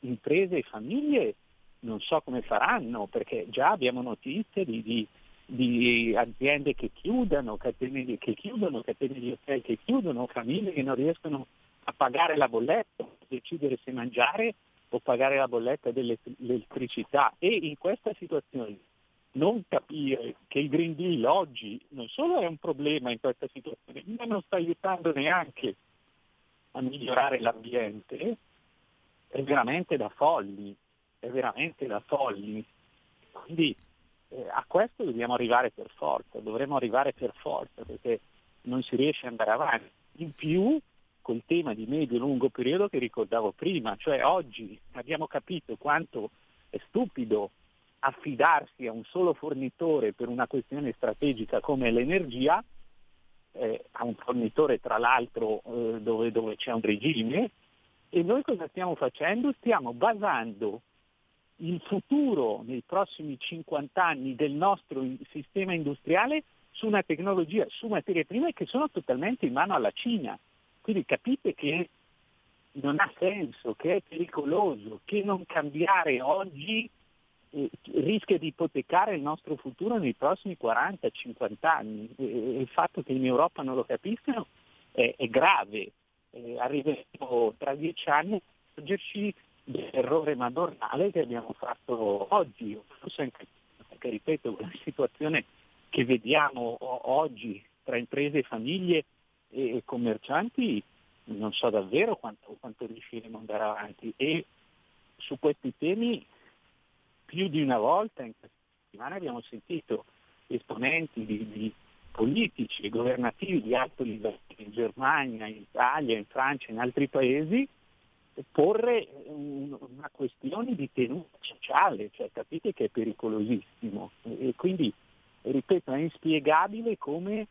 imprese e famiglie non so come faranno, perché già abbiamo notizie di, di di aziende che chiudono, catene di, che chiudono, catene di hotel che chiudono, famiglie che non riescono a pagare la bolletta, decidere se mangiare o pagare la bolletta dell'elettricità. E in questa situazione non capire che il Green Deal oggi non solo è un problema in questa situazione, ma non sta aiutando neanche a migliorare l'ambiente, è veramente da folli, è veramente da folli. Quindi eh, a questo dobbiamo arrivare per forza, dovremo arrivare per forza perché non si riesce ad andare avanti. In più col tema di medio-lungo periodo che ricordavo prima, cioè oggi abbiamo capito quanto è stupido affidarsi a un solo fornitore per una questione strategica come l'energia, eh, a un fornitore tra l'altro eh, dove, dove c'è un regime, e noi cosa stiamo facendo? Stiamo basando il futuro nei prossimi 50 anni del nostro sistema industriale su una tecnologia, su materie prime che sono totalmente in mano alla Cina. Quindi capite che non ha senso, che è pericoloso, che non cambiare oggi eh, rischia di ipotecare il nostro futuro nei prossimi 40-50 anni. E, il fatto che in Europa non lo capiscano è, è grave. Eh, arriveremo tra dieci anni a accorgerci dell'errore madornale che abbiamo fatto oggi, forse anche perché ripeto, la situazione che vediamo oggi tra imprese, famiglie e commercianti non so davvero quanto, quanto riusciremo ad andare avanti. E su questi temi più di una volta in questa settimana abbiamo sentito esponenti di, di politici e governativi di alto livello in Germania, in Italia, in Francia, in altri paesi, porre un- una questione di tenuta sociale, cioè capite che è pericolosissimo e quindi, ripeto, è inspiegabile come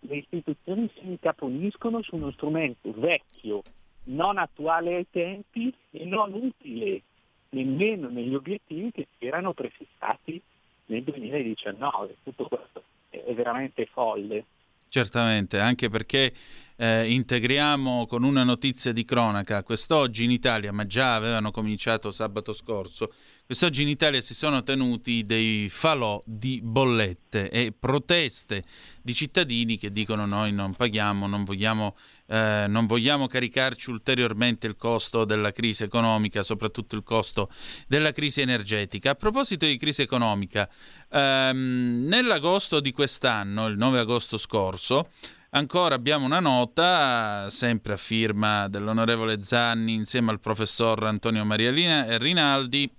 le istituzioni si incaponiscono su uno strumento vecchio, non attuale ai tempi e non utile nemmeno negli obiettivi che si erano prefissati nel 2019. Tutto questo è veramente folle. Certamente, anche perché eh, integriamo con una notizia di cronaca. Quest'oggi in Italia, ma già avevano cominciato sabato scorso, quest'oggi in Italia si sono tenuti dei falò di bollette e proteste di cittadini che dicono noi non paghiamo, non vogliamo, eh, non vogliamo caricarci ulteriormente il costo della crisi economica, soprattutto il costo della crisi energetica. A proposito di crisi economica, ehm, nell'agosto di quest'anno, il 9 agosto scorso, Ancora abbiamo una nota, sempre a firma dell'onorevole Zanni insieme al professor Antonio Maria Rinaldi,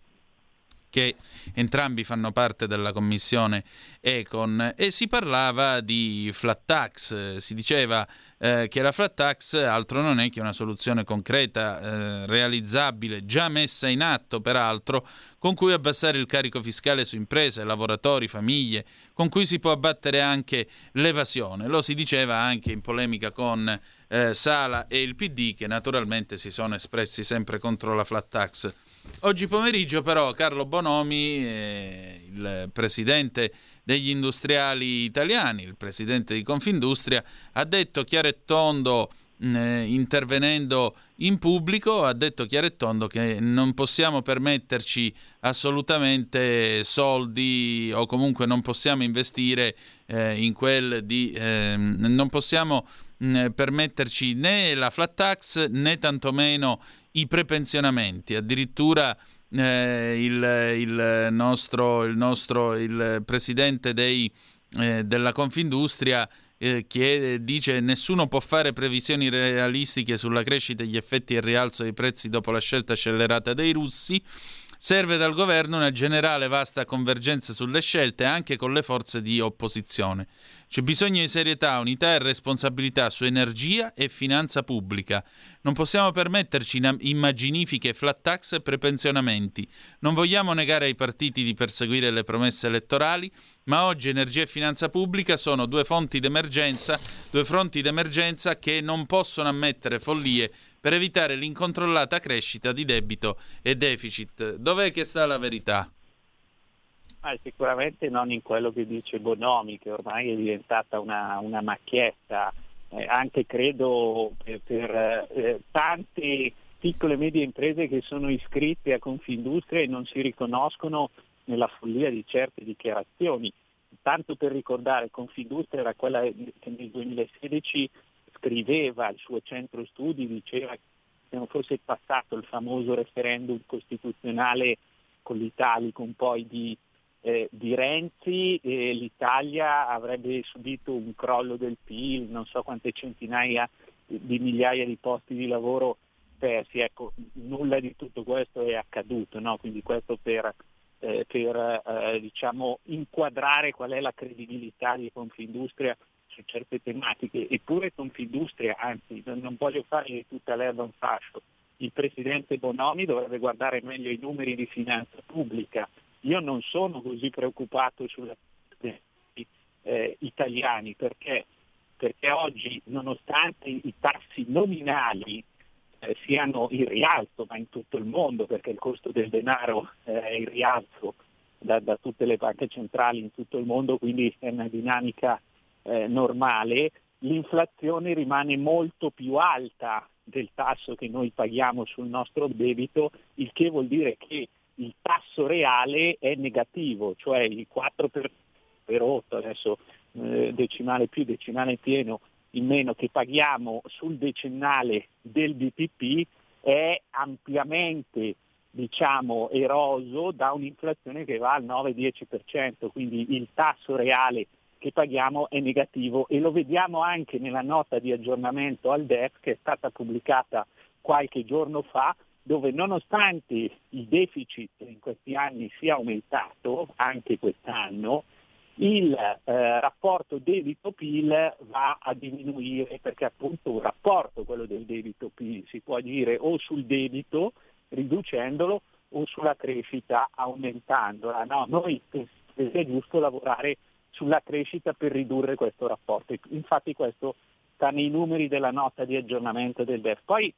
che entrambi fanno parte della commissione Econ e si parlava di flat tax, si diceva eh, che la flat tax altro non è che una soluzione concreta, eh, realizzabile, già messa in atto peraltro, con cui abbassare il carico fiscale su imprese, lavoratori, famiglie, con cui si può abbattere anche l'evasione. Lo si diceva anche in polemica con eh, Sala e il PD che naturalmente si sono espressi sempre contro la flat tax. Oggi pomeriggio però Carlo Bonomi, eh, il presidente degli industriali italiani, il presidente di Confindustria, ha detto chiaro e tondo, mh, eh, intervenendo in pubblico, ha detto chiaro e tondo che non possiamo permetterci assolutamente soldi o comunque non possiamo investire eh, in quel di... ehm, non possiamo mh, permetterci né la flat tax né tantomeno i prepensionamenti, addirittura eh, il, il nostro, il nostro il presidente dei, eh, della Confindustria eh, chiede, dice nessuno può fare previsioni realistiche sulla crescita, gli effetti e il rialzo dei prezzi dopo la scelta scellerata dei russi. Serve dal governo una generale vasta convergenza sulle scelte anche con le forze di opposizione. C'è bisogno di serietà, unità e responsabilità su energia e finanza pubblica. Non possiamo permetterci immaginifiche flat tax e prepensionamenti. Non vogliamo negare ai partiti di perseguire le promesse elettorali, ma oggi energia e finanza pubblica sono due fonti d'emergenza, due fronti d'emergenza che non possono ammettere follie per evitare l'incontrollata crescita di debito e deficit. Dov'è che sta la verità? Ah, sicuramente non in quello che dice Bonomi, che ormai è diventata una, una macchietta, eh, anche credo per, per eh, tante piccole e medie imprese che sono iscritte a Confindustria e non si riconoscono nella follia di certe dichiarazioni. Tanto per ricordare, Confindustria era quella che nel 2016 scriveva il suo centro studi, diceva che se non fosse passato il famoso referendum costituzionale con l'Italicum poi di eh, di Renzi eh, l'Italia avrebbe subito un crollo del PIL, non so quante centinaia di migliaia di posti di lavoro persi. Ecco, nulla di tutto questo è accaduto, no? quindi questo per, eh, per eh, diciamo, inquadrare qual è la credibilità di Confindustria su certe tematiche. Eppure Confindustria, anzi non voglio fare tutta l'erba un fascio, il Presidente Bonomi dovrebbe guardare meglio i numeri di finanza pubblica, io non sono così preoccupato sulla eh, italiani perché, perché oggi nonostante i tassi nominali eh, siano in rialzo, ma in tutto il mondo perché il costo del denaro eh, è in rialzo da, da, tutte le banche centrali in tutto il mondo, quindi è una dinamica eh, normale, l'inflazione rimane molto più alta del tasso che noi paghiamo sul nostro debito, il che vuol dire che il tasso reale è negativo, cioè il 4 per, per 8, adesso eh, decimale più, decimale pieno, in meno che paghiamo sul decennale del BPP è ampiamente diciamo, eroso da un'inflazione che va al 9-10%, quindi il tasso reale che paghiamo è negativo e lo vediamo anche nella nota di aggiornamento al DEF che è stata pubblicata qualche giorno fa dove nonostante il deficit in questi anni sia aumentato, anche quest'anno, il eh, rapporto debito-PIL va a diminuire perché appunto un rapporto, quello del debito-PIL, si può dire o sul debito riducendolo o sulla crescita aumentandola. No, noi pensiamo che è giusto lavorare sulla crescita per ridurre questo rapporto. Infatti questo sta nei numeri della nota di aggiornamento del DEF. Poi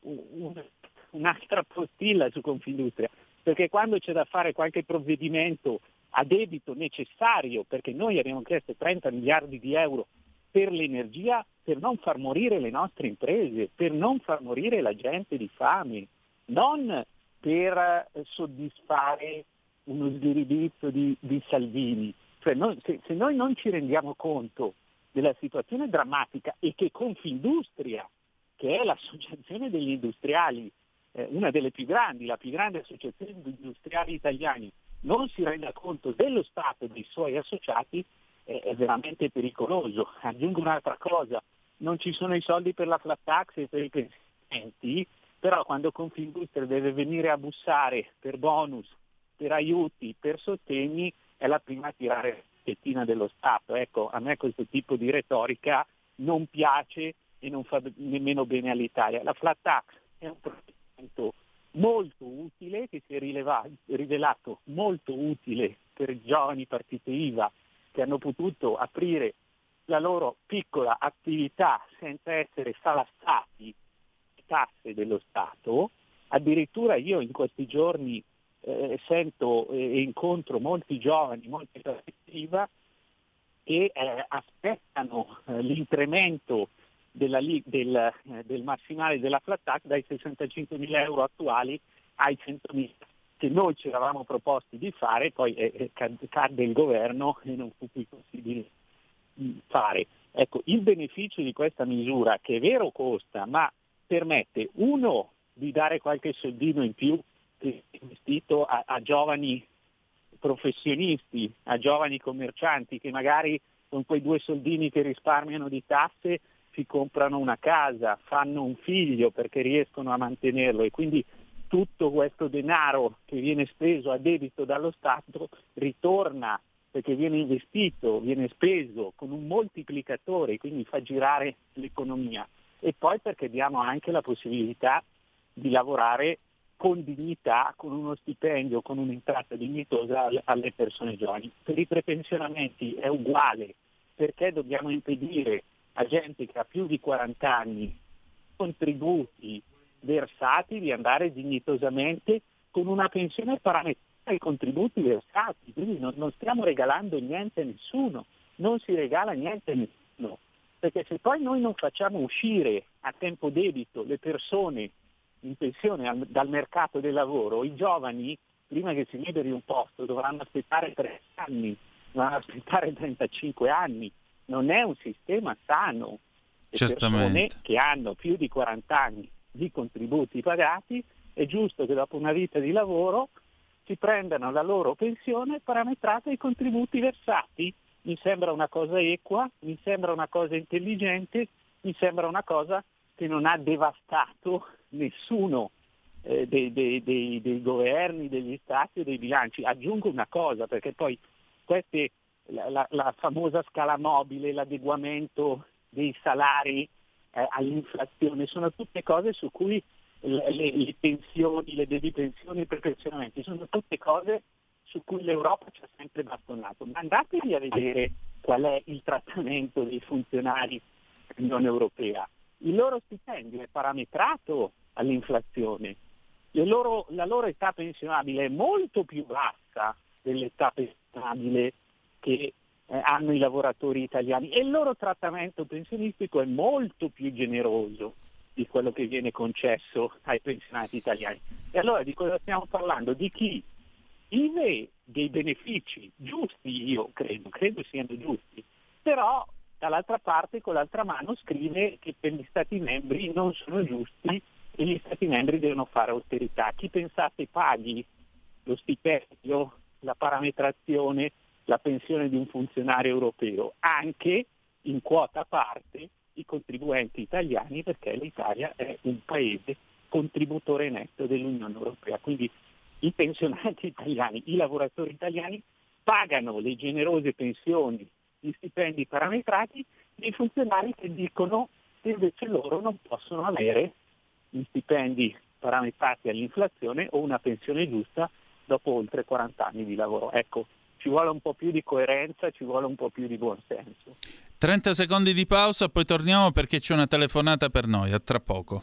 un- un'altra postilla su Confindustria, perché quando c'è da fare qualche provvedimento a debito necessario, perché noi abbiamo chiesto 30 miliardi di euro per l'energia, per non far morire le nostre imprese, per non far morire la gente di fame, non per eh, soddisfare uno sghiribizzo di, di Salvini. Cioè noi- se, se noi non ci rendiamo conto della situazione drammatica e che Confindustria, che è l'associazione degli industriali, eh, una delle più grandi, la più grande associazione di industriali italiani, non si renda conto dello Stato e dei suoi associati, eh, è veramente pericoloso. Aggiungo un'altra cosa, non ci sono i soldi per la flat tax e per i pensionamenti, però quando Confindustria deve venire a bussare per bonus, per aiuti, per sostegni, è la prima a tirare la tettina dello Stato. Ecco, a me questo tipo di retorica non piace e non fa nemmeno bene all'Italia. La flat tax è un provvedimento molto utile che si è rivelato molto utile per i giovani partite IVA che hanno potuto aprire la loro piccola attività senza essere salassati tasse dello Stato. Addirittura io in questi giorni eh, sento e incontro molti giovani, molti partiti IVA che eh, aspettano eh, l'incremento della del, eh, del massimale della flat tax dai 65 mila euro attuali ai 100 mila che noi ci eravamo proposti di fare, poi eh, eh, cad- cadde il governo e non fu più possibile mh, fare. Ecco, il beneficio di questa misura, che è vero costa, ma permette uno di dare qualche soldino in più investito a, a giovani professionisti, a giovani commercianti che magari con quei due soldini che risparmiano di tasse si comprano una casa, fanno un figlio perché riescono a mantenerlo. E quindi tutto questo denaro che viene speso a debito dallo Stato ritorna perché viene investito, viene speso con un moltiplicatore, quindi fa girare l'economia. E poi perché diamo anche la possibilità di lavorare con dignità, con uno stipendio, con un'entrata dignitosa alle- persone giovani. Per i prepensionamenti è uguale, perché dobbiamo impedire a gente che ha più di 40 anni contributi versati di andare dignitosamente con una pensione parametrata ai contributi versati, quindi non, non stiamo regalando niente a nessuno, non si regala niente a nessuno, perché se poi noi non facciamo uscire a tempo debito le persone in pensione al- dal mercato del lavoro, i giovani, prima che si liberi un posto, dovranno aspettare tre anni, dovranno aspettare 35 anni. Non è un sistema sano. Le Certamente. persone che hanno più di 40 anni di contributi pagati, è giusto che dopo una vita di lavoro si prendano la loro pensione parametrata ai contributi versati. Mi sembra una cosa equa, mi sembra una cosa intelligente, mi sembra una cosa che non ha devastato nessuno eh, dei, dei- dei- dei governi, degli stati o dei bilanci. Aggiungo una cosa, perché poi queste, la, la- la famosa scala mobile, l'adeguamento dei salari eh, all'inflazione, sono tutte cose su cui le, le- pensioni, le baby pensioni, i prepensionamenti, sono tutte cose su cui l'Europa ci ha sempre bastonato. Ma andatevi a vedere qual è il trattamento dei funzionari dell'Unione Europea. Il loro stipendio è parametrato all'inflazione, loro- la loro età pensionabile è molto più bassa dell'età pensionabile che eh, hanno i lavoratori italiani e il loro trattamento pensionistico è molto più generoso di quello che viene concesso ai pensionati italiani. E allora di cosa stiamo parlando? Di chi vive dei benefici giusti, io credo, credo siano giusti, però dall'altra parte con l'altra mano scrive che per gli Stati membri non sono giusti e gli Stati membri devono fare austerità. Chi pensate paghi lo stipendio, la parametrazione, la pensione di un funzionario europeo? Anche in quota parte i contribuenti italiani perché l'Italia è un paese contributore netto dell'Unione Europea. Quindi i pensionati italiani, i lavoratori italiani pagano le generose pensioni, gli stipendi parametrati, dei funzionari che dicono che invece loro non possono avere gli stipendi parametrati all'inflazione o una pensione giusta dopo oltre 40 anni di lavoro. Ecco, ci vuole un po' più di coerenza, ci vuole un po' più di buonsenso. 30 secondi di pausa, poi torniamo perché c'è una telefonata per noi. A tra poco.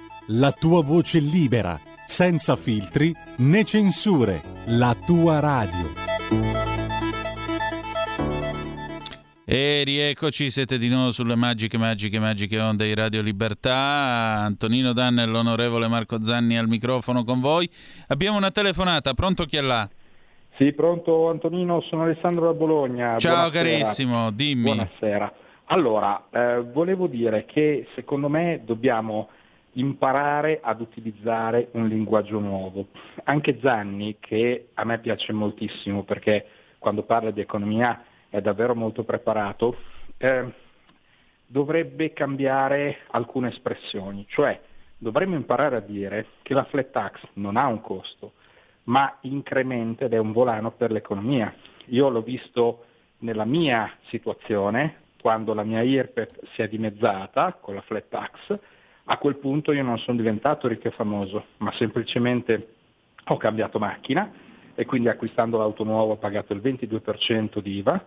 la tua voce libera, senza filtri né censure, la tua radio. E rieccoci, siete di nuovo sulle magiche, magiche, magiche onde di Radio Libertà. Antonino Danne e l'onorevole Marco Zanni al microfono con voi. Abbiamo una telefonata, pronto chi è là? Sì, pronto Antonino, sono Alessandro da Bologna. Ciao Buonasera. carissimo, dimmi. Buonasera. Allora, eh, volevo dire che secondo me dobbiamo imparare ad utilizzare un linguaggio nuovo. Anche Zanni, che a me piace moltissimo perché quando parla di economia è davvero molto preparato, eh, dovrebbe cambiare alcune espressioni, cioè dovremmo imparare a dire che la flat tax non ha un costo, ma incrementa ed è un volano per l'economia. Io l'ho visto nella mia situazione, quando la mia IRPEP si è dimezzata con la flat tax, a quel punto io non sono diventato ricco e famoso, ma semplicemente ho cambiato macchina e quindi acquistando l'auto nuova ho pagato il 22% di IVA.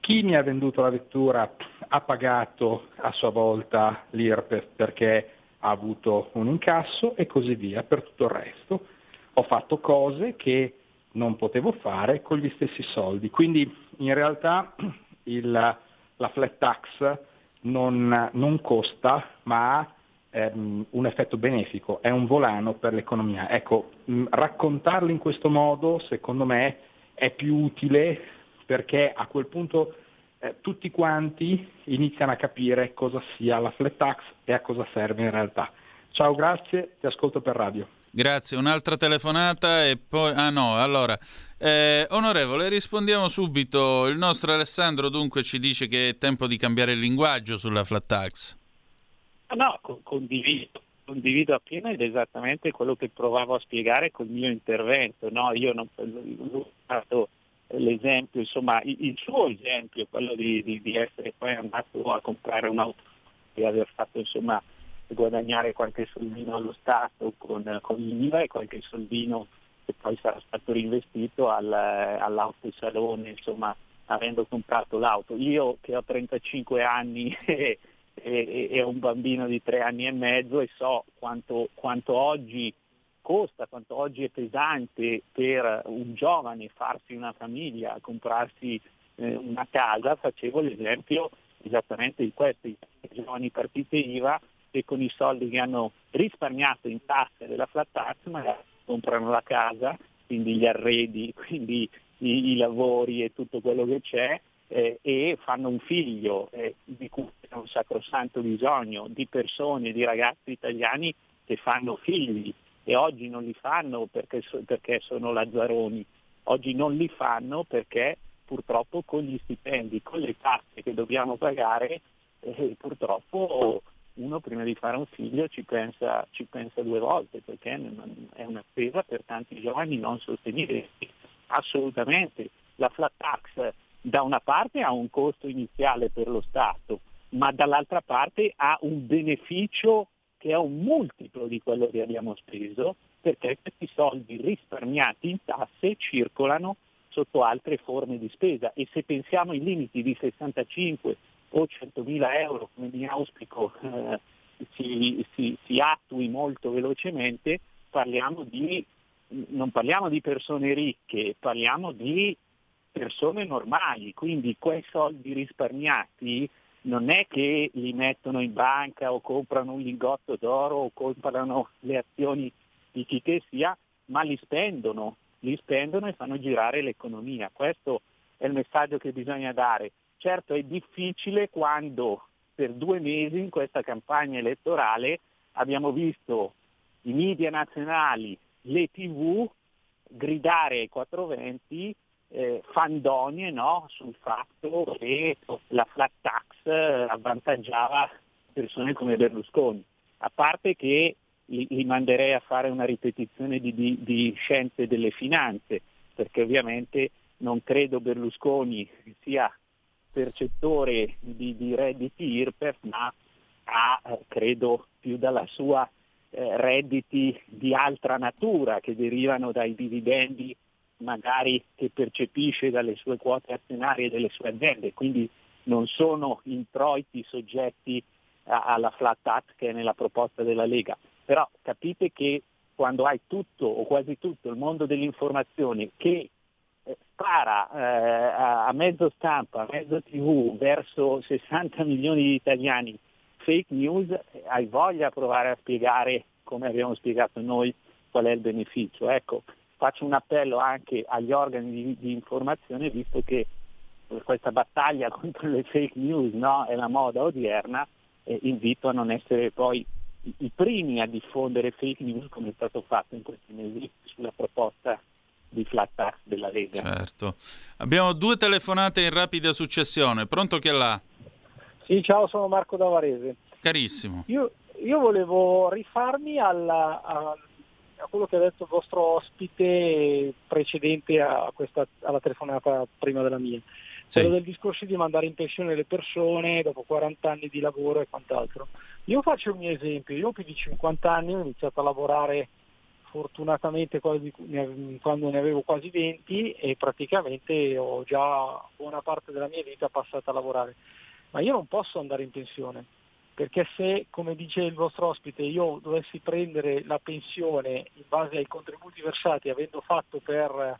Chi mi ha venduto la vettura ha pagato a sua volta l'IRPEF perché ha avuto un incasso e così via per tutto il resto. Ho fatto cose che non potevo fare con gli stessi soldi. Quindi in realtà il, la flat tax non, non costa, ma ha ehm, un effetto benefico, è un volano per l'economia. Ecco, mh, raccontarlo in questo modo, secondo me, è più utile perché a quel punto eh, tutti quanti iniziano a capire cosa sia la flat tax e a cosa serve in realtà. Ciao, grazie, ti ascolto per radio. Grazie, un'altra telefonata e poi... Ah no, allora, eh, onorevole, rispondiamo subito. Il nostro Alessandro dunque ci dice che è tempo di cambiare il linguaggio sulla flat tax. No, co- condivido, condivido appieno ed esattamente quello che provavo a spiegare col mio intervento. No? Io non, ho fatto l'esempio, insomma, il, il suo esempio, quello di, di- di essere poi andato a comprare un'auto e aver fatto insomma guadagnare qualche soldino allo Stato con, con l'IVA e qualche soldino che poi sarà stato reinvestito al, all'autosalone, insomma, avendo comprato l'auto. Io che ho 35 anni e, e, e un bambino di tre anni e mezzo e so quanto, quanto oggi costa, quanto oggi è pesante per un giovane farsi una famiglia, comprarsi eh, una casa, facevo l'esempio esattamente di questo, i giovani partite IVA che con i soldi che hanno risparmiato in tasse della flat tax magari comprano la casa, quindi gli arredi, quindi i, i lavori e tutto quello che c'è eh, e fanno un figlio eh, di cui c'è un sacrosanto bisogno di persone, di ragazzi italiani che fanno figli e oggi non li fanno perché, perché sono lazzaroni, oggi non li fanno perché purtroppo con gli stipendi, con le tasse che dobbiamo pagare, eh, purtroppo uno prima di fare un figlio ci pensa, ci pensa due volte perché è una spesa per tanti giovani non sostenibile. Assolutamente. La flat tax da una parte ha un costo iniziale per lo Stato, ma dall'altra parte ha un beneficio che è un multiplo di quello che abbiamo speso perché questi soldi risparmiati in tasse circolano sotto altre forme di spesa. E se pensiamo ai limiti di 65 o 100 mila euro, come mi auspico eh, si, si- si attui molto velocemente, parliamo di, non parliamo di persone ricche, parliamo di persone normali, quindi quei soldi risparmiati non è che li mettono in banca o comprano un lingotto d'oro o comprano le azioni di chi che sia, ma li spendono, li spendono e fanno girare l'economia. Questo è il messaggio che bisogna dare. Certo è difficile quando per due mesi in questa campagna elettorale abbiamo visto i media nazionali, le tv gridare ai 420 eh, fandonie no? sul fatto che la flat tax eh, avvantaggiava persone come Berlusconi. A parte che li, manderei a fare una ripetizione di, di, di scienze delle finanze, perché ovviamente non credo Berlusconi sia percettore di, di redditi IRPEF, ma ha, eh, credo, più dalla sua eh, redditi di altra natura che derivano dai dividendi magari che percepisce dalle sue quote azionarie delle sue aziende, quindi non sono introiti soggetti a, alla flat tax che è nella proposta della Lega. Però capite che quando hai tutto o quasi tutto il mondo dell'informazione che eh, spara eh, a, mezzo stampa, a mezzo tv verso 60 milioni di italiani fake news, eh, hai voglia a provare a spiegare, come abbiamo spiegato noi, qual è il beneficio. Ecco, faccio un appello anche agli organi di, di informazione, visto che questa battaglia contro le fake news no, è la moda odierna, eh, invito a non essere poi i, i primi a diffondere fake news come è stato fatto in questi mesi sulla proposta di flat tax della Lega. Certo. Abbiamo due telefonate in rapida successione. Pronto chi è là? Sì, ciao, sono Marco da Varese. Carissimo. Io, io volevo rifarmi alla, a, a quello che ha detto il vostro ospite precedente a questa, alla telefonata prima della mia. Sì. Quello del discorso di mandare in pensione le persone dopo 40 anni di lavoro e quant'altro. Io faccio il mio esempio, io ho più di 50 anni, ho iniziato a lavorare fortunatamente quasi- quando ne avevo quasi 20 e praticamente ho già buona parte della mia vita passata a lavorare. Ma io non posso andare in pensione, perché se, come dice il vostro ospite, io dovessi prendere la pensione in base ai contributi versati, avendo fatto per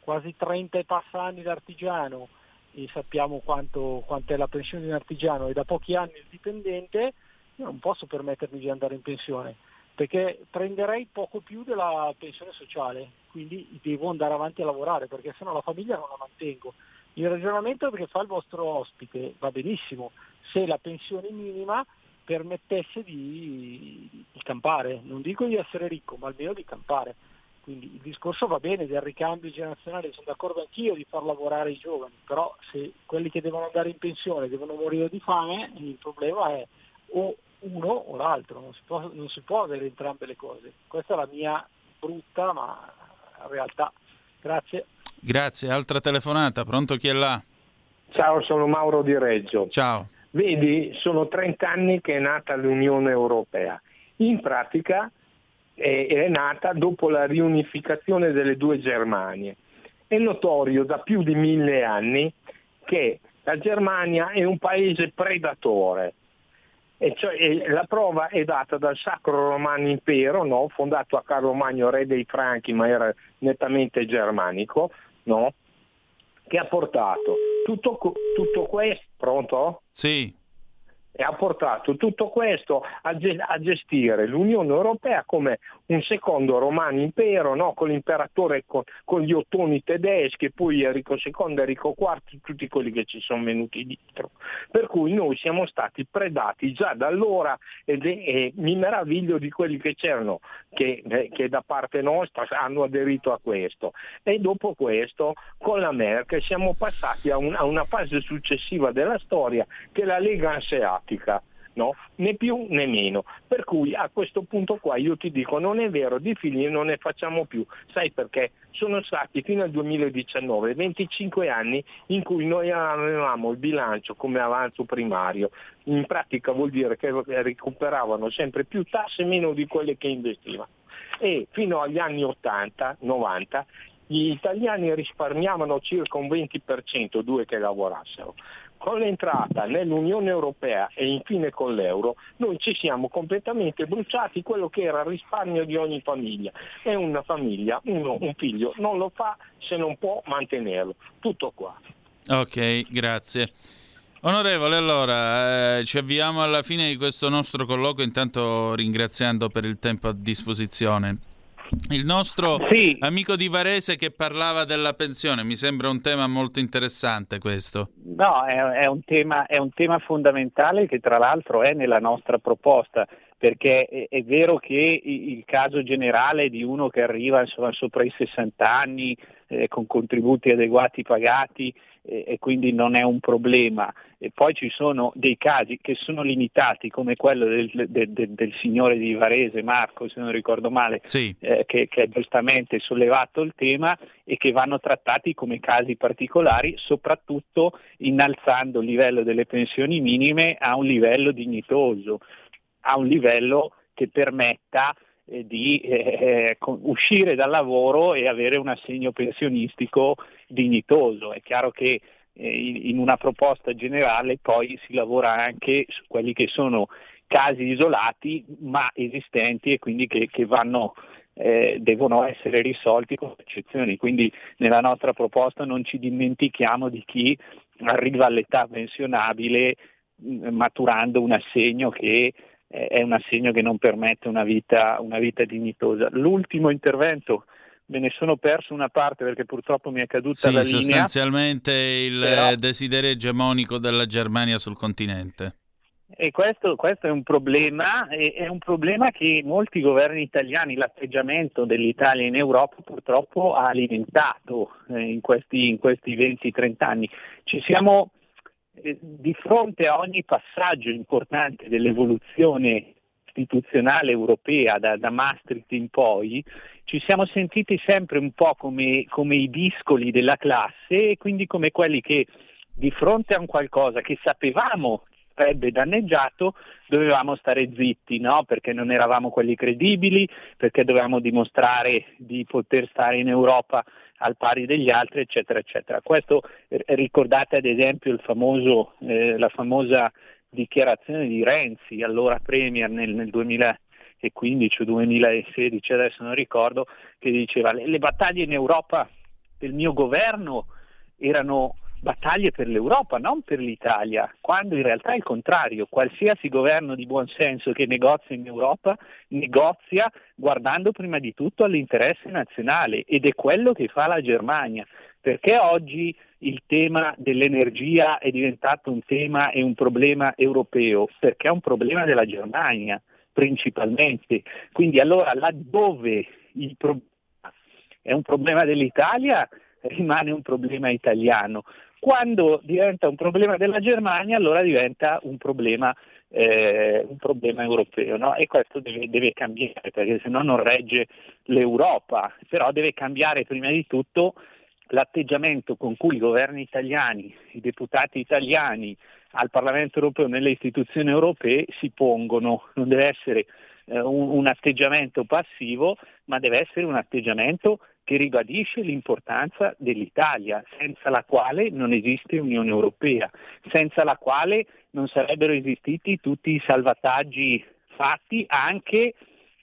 quasi 30 e passa anni l'artigiano, e sappiamo quanto, quanto è la pensione di un artigiano e da pochi anni il dipendente, io non posso permettermi di andare in pensione, perché prenderei poco più della pensione sociale, quindi devo andare avanti a lavorare, perché sennò la famiglia non la mantengo. Il ragionamento che fa il vostro ospite va benissimo, se la pensione minima permettesse di, di campare, non dico di essere ricco, ma almeno di campare. Quindi il discorso va bene del ricambio generazionale, sono d'accordo anch'io di far lavorare i giovani, però se quelli che devono andare in pensione devono morire di fame, il problema è o uno o l'altro, non si può, non si può avere entrambe le cose. Questa è la mia brutta ma realtà. Grazie. Grazie. Altra telefonata. Pronto chi è là? Ciao, sono Mauro di Reggio. Ciao. Vedi, sono 30 anni che è nata l'Unione Europea. In pratica è, è nata dopo la riunificazione delle due Germanie. È notorio da più di mille anni che la Germania è un paese predatore. E cioè, la prova è data dal Sacro Romano Impero, no? fondato a Carlo Magno, re dei Franchi, ma era nettamente germanico, no? che ha portato tutto, tutto questo, pronto? Sì. E ha portato tutto questo a, ge- a gestire l'Unione Europea come un secondo romano impero, no? con l'imperatore, con, con gli ottoni tedeschi, poi Enrico II, Enrico IV, tutti quelli che ci sono venuti dietro. Per cui noi siamo stati predati già da allora ed è- e mi meraviglio di quelli che c'erano, che, eh, che da parte nostra hanno aderito a questo. E dopo questo, con la Merkel, siamo passati a, un- a una fase successiva della storia che la Lega Anseatica. No? Né più né meno. Per cui a questo punto qua io ti dico non è vero, di figli non ne facciamo più. Sai perché? Sono stati fino al 2019 25 anni in cui noi avevamo il bilancio come avanzo primario. In pratica vuol dire che recuperavano sempre più tasse meno di quelle che investivano. E fino agli anni 80-90 gli italiani risparmiavano circa un 20%, due che lavorassero. Con l'entrata nell'Unione Europea e infine con l'euro, noi ci siamo completamente bruciati quello che era il risparmio di ogni famiglia. E una famiglia, uno, un figlio, non lo fa se non può mantenerlo. Tutto qua. Ok, grazie. Onorevole, allora eh, ci avviamo alla fine di questo nostro colloquio, intanto ringraziando per il tempo a disposizione. Il nostro amico di Varese che parlava della pensione, mi sembra un tema molto interessante questo. No, è, è un tema, è un tema fondamentale che tra l'altro è nella nostra proposta perché è, è vero che il caso generale di uno che arriva insomma, sopra i 60 anni eh, con contributi adeguati pagati eh, e quindi non è un problema. E poi ci sono dei casi che sono limitati come quello del, del, del, del signore di Varese, Marco se non ricordo male, sì. eh, che, che ha giustamente sollevato il tema e che vanno trattati come casi particolari, soprattutto innalzando il livello delle pensioni minime a un livello dignitoso a un livello che permetta di eh, uscire dal lavoro e avere un assegno pensionistico dignitoso. È chiaro che eh, in una proposta generale poi si lavora anche su quelli che sono casi isolati ma esistenti e quindi che, che vanno, eh, devono essere risolti con eccezioni. Quindi nella nostra proposta non ci dimentichiamo di chi arriva all'età pensionabile mh, maturando un assegno che è un assegno che non permette una vita, una vita dignitosa. L'ultimo intervento me ne sono perso una parte perché purtroppo mi è caduta sì, la linea. sostanzialmente il Però... desiderio egemonico della Germania sul continente. E questo, questo, è un problema, è un problema che molti governi italiani, l'atteggiamento dell'Italia in Europa purtroppo ha alimentato eh, in, questi, in questi 20-30 anni. Ci siamo eh, di fronte a ogni passaggio importante dell'evoluzione istituzionale europea da, da, Maastricht in poi, ci siamo sentiti sempre un po' come, come i discoli della classe e quindi come quelli che di fronte a un qualcosa che sapevamo avrebbe danneggiato, dovevamo stare zitti, no? perché non eravamo quelli credibili, perché dovevamo dimostrare di poter stare in Europa al pari degli altri, eccetera, eccetera. Questo eh, ricordate ad esempio famoso, eh, la famosa dichiarazione di Renzi, allora Premier nel, nel 2015 o 2016, adesso non ricordo, che diceva le, le battaglie in Europa del mio governo erano battaglie per l'Europa, non per l'Italia, quando in realtà è il contrario, qualsiasi governo di buon senso che negozia in Europa negozia guardando prima di tutto all'interesse nazionale ed è quello che fa la Germania. Perché oggi il tema dell'energia è diventato un tema e un problema europeo? Perché è un problema della Germania principalmente. Quindi allora laddove il problema è un problema dell'Italia, rimane un problema italiano. Quando diventa un problema della Germania, allora diventa un problema, eh, un problema europeo no? e questo deve, deve cambiare perché se no non regge l'Europa, però deve cambiare prima di tutto l'atteggiamento con cui i governi italiani, i deputati italiani al Parlamento europeo, nelle istituzioni europee si pongono, non deve essere eh, un, un atteggiamento passivo, ma deve essere un atteggiamento che ribadisce l'importanza dell'Italia, senza la quale non esiste Unione Europea, senza la quale non sarebbero esistiti tutti i salvataggi fatti anche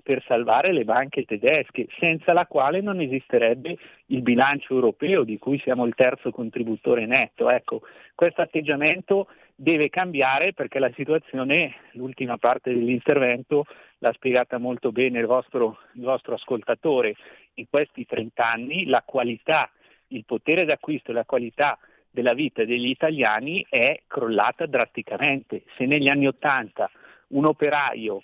per salvare le banche tedesche, senza la quale non esisterebbe il bilancio europeo di cui siamo il terzo contributore netto. Ecco, questo atteggiamento deve cambiare perché la situazione, l'ultima parte dell'intervento l'ha spiegata molto bene il vostro, il vostro ascoltatore, in questi 30 anni la qualità, il potere d'acquisto e la qualità della vita degli italiani è crollata drasticamente. Se negli anni 80 un operaio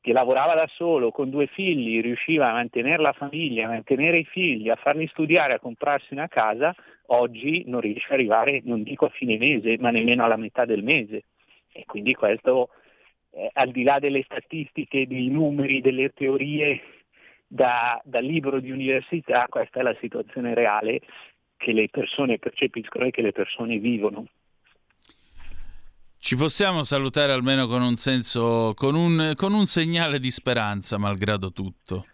che lavorava da solo con due figli riusciva a mantenere la famiglia, a mantenere i figli, a farli studiare, a comprarsi una casa, oggi non riesce ad arrivare, non dico a fine mese, ma nemmeno alla metà del mese. E quindi questo, eh, al di là delle statistiche, dei numeri, delle teorie da, da libro di università, questa è la situazione reale che le persone percepiscono e che le persone vivono. Ci possiamo salutare almeno con un senso, con un, con un segnale di speranza, malgrado tutto.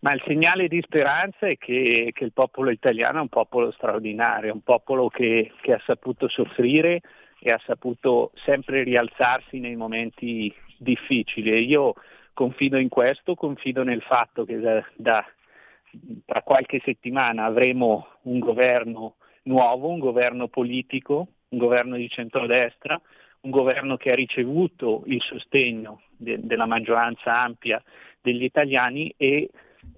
Ma il segnale di speranza è che, che, il popolo italiano è un popolo straordinario, un popolo che, che, ha saputo soffrire e ha saputo sempre rialzarsi nei momenti difficili. E io confido in questo, confido nel fatto che da, da, tra qualche settimana avremo un governo nuovo, un governo politico, un governo di centrodestra, un governo che ha ricevuto il sostegno de, della maggioranza ampia degli italiani e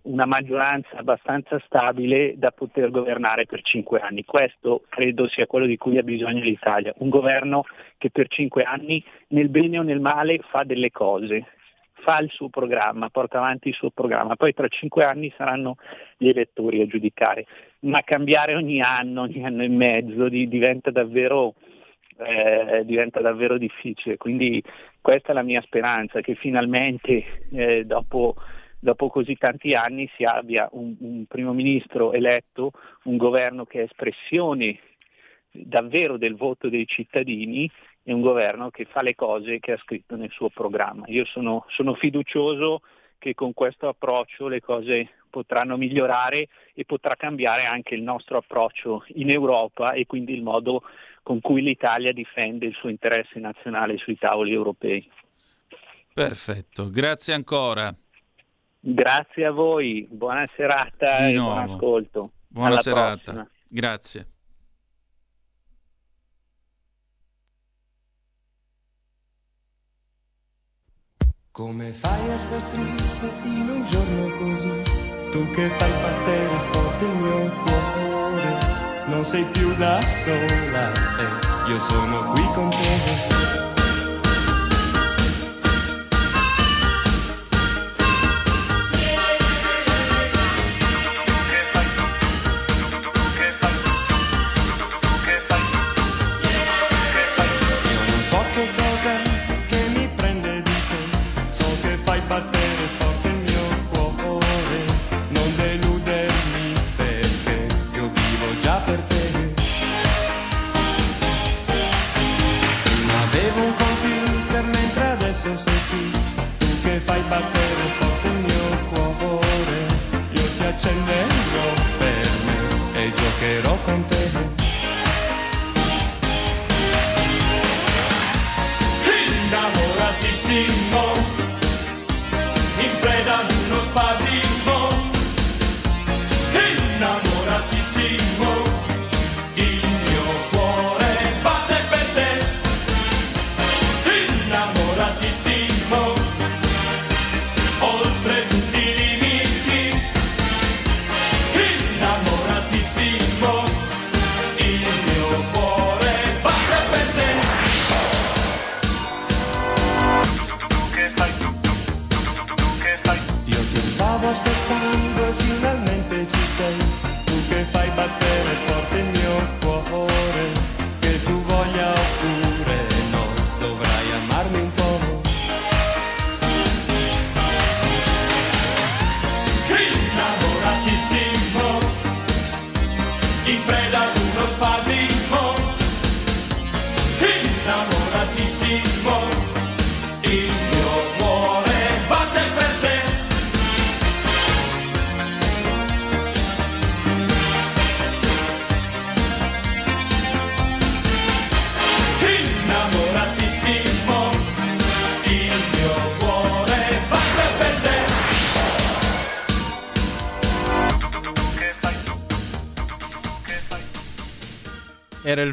una maggioranza abbastanza stabile da poter governare per cinque anni. Questo credo sia quello di cui ha bisogno l'Italia, un governo che per cinque anni nel bene o nel male fa delle cose, fa il suo programma, porta avanti il suo programma, poi tra cinque anni saranno gli elettori a giudicare, ma cambiare ogni anno, ogni anno e mezzo di- diventa davvero eh, diventa davvero difficile. Quindi questa è la mia speranza, che finalmente eh, dopo, dopo così tanti anni si abbia un, un primo ministro eletto, un governo che è espressione davvero del voto dei cittadini e un governo che fa le cose che ha scritto nel suo programma. Io sono, sono fiducioso che con questo approccio le cose potranno migliorare e potrà cambiare anche il nostro approccio in Europa e quindi il modo con cui l'Italia difende il suo interesse nazionale sui tavoli europei. Perfetto, grazie ancora. Grazie a voi, buona serata e buon ascolto. Buona Alla serata. prossima. Grazie. Come fai a essere triste in un giorno così? Tu che fai battere forte il mio cuore, non sei più da sola e io sono qui con te. respetado.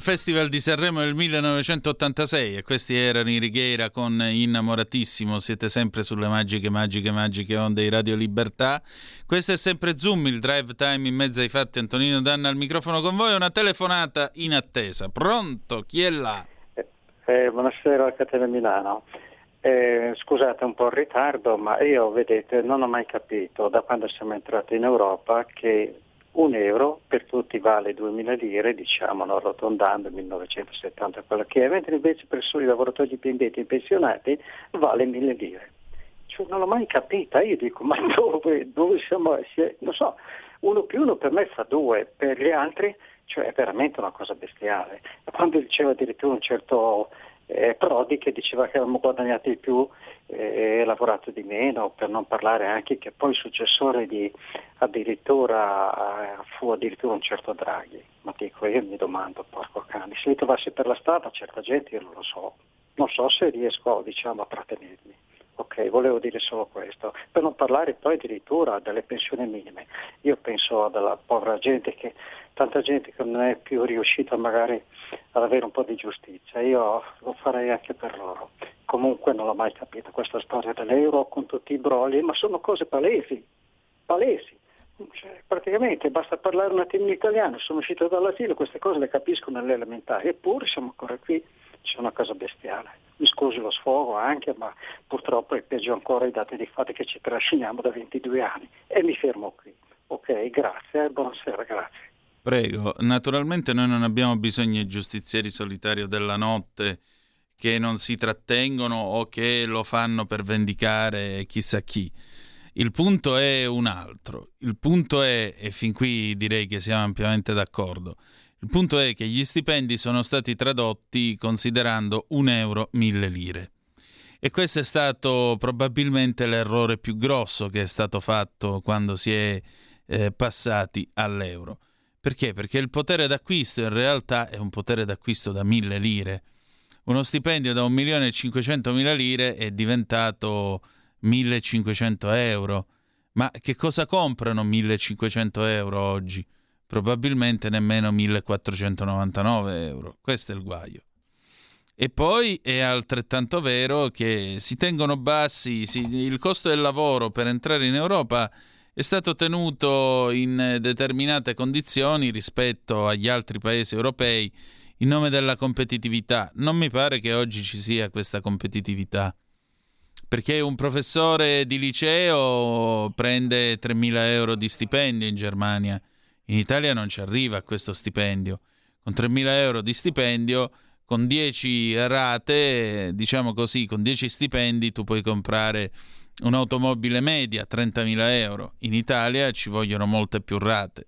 Festival di Sanremo del 1986 e questi erano i Righiera con Innamoratissimo. Siete sempre sulle magiche, magiche, magiche onde di Radio Libertà. Questo è sempre Zoom, il drive time in mezzo ai fatti. Antonino Danna al microfono con voi. Una telefonata in attesa. Pronto? Chi è là? Eh, buonasera a Catena Milano. Eh, scusate un po' il ritardo, ma io vedete non ho mai capito da quando siamo entrati in Europa che un euro per tutti vale 2000 lire, diciamo, no, arrotondando 1970 quello che è, mentre invece per soli lavoratori dipendenti e pensionati vale 1000 lire. Cioè, non l'ho mai capita, io dico ma dove, dove siamo? Non so, uno più uno per me fa due, per gli altri cioè è veramente una cosa bestiale. Quando diceva addirittura un certo eh, Prodi che diceva che avevamo guadagnato di più eh, e lavorato di meno, per non parlare anche che poi il successore di addirittura eh, fu addirittura un certo Draghi. Ma dico, io mi domando, porco cane, se li trovassi per la strada certa gente io non lo so, non so se riesco diciamo a trattenermi. Ok, volevo dire solo questo, per non parlare poi addirittura delle pensioni minime. Io penso alla povera gente che, tanta gente che non è più riuscita magari ad avere un po' di giustizia, io lo farei anche per loro. Comunque non l'ho mai capito questa storia dell'euro con tutti i brogli, ma sono cose palesi. palesi. Cioè, praticamente basta parlare un attimo in italiano, sono uscito dall'asilo, queste cose le capisco nelle elementari, eppure siamo ancora qui, c'è una cosa bestiale. Mi scusi lo sfogo anche, ma purtroppo è peggio ancora i dati di fatti che ci trasciniamo da 22 anni. E mi fermo qui. Ok, grazie, buonasera, grazie. Prego, naturalmente noi non abbiamo bisogno di giustizieri solitari della notte che non si trattengono o che lo fanno per vendicare chissà chi. Il punto è un altro. Il punto è, e fin qui direi che siamo ampiamente d'accordo, il punto è che gli stipendi sono stati tradotti considerando un euro mille lire. E questo è stato probabilmente l'errore più grosso che è stato fatto quando si è eh, passati all'euro. Perché? Perché il potere d'acquisto in realtà è un potere d'acquisto da mille lire. Uno stipendio da 1.500.000 lire è diventato 1.500 euro. Ma che cosa comprano 1.500 euro oggi? Probabilmente nemmeno 1.499 euro. Questo è il guaio. E poi è altrettanto vero che si tengono bassi, si, il costo del lavoro per entrare in Europa è stato tenuto in determinate condizioni rispetto agli altri paesi europei in nome della competitività. Non mi pare che oggi ci sia questa competitività. Perché un professore di liceo prende 3.000 euro di stipendio in Germania. In Italia non ci arriva a questo stipendio. Con 3.000 euro di stipendio, con 10 rate, diciamo così, con 10 stipendi tu puoi comprare un'automobile media, 30.000 euro. In Italia ci vogliono molte più rate.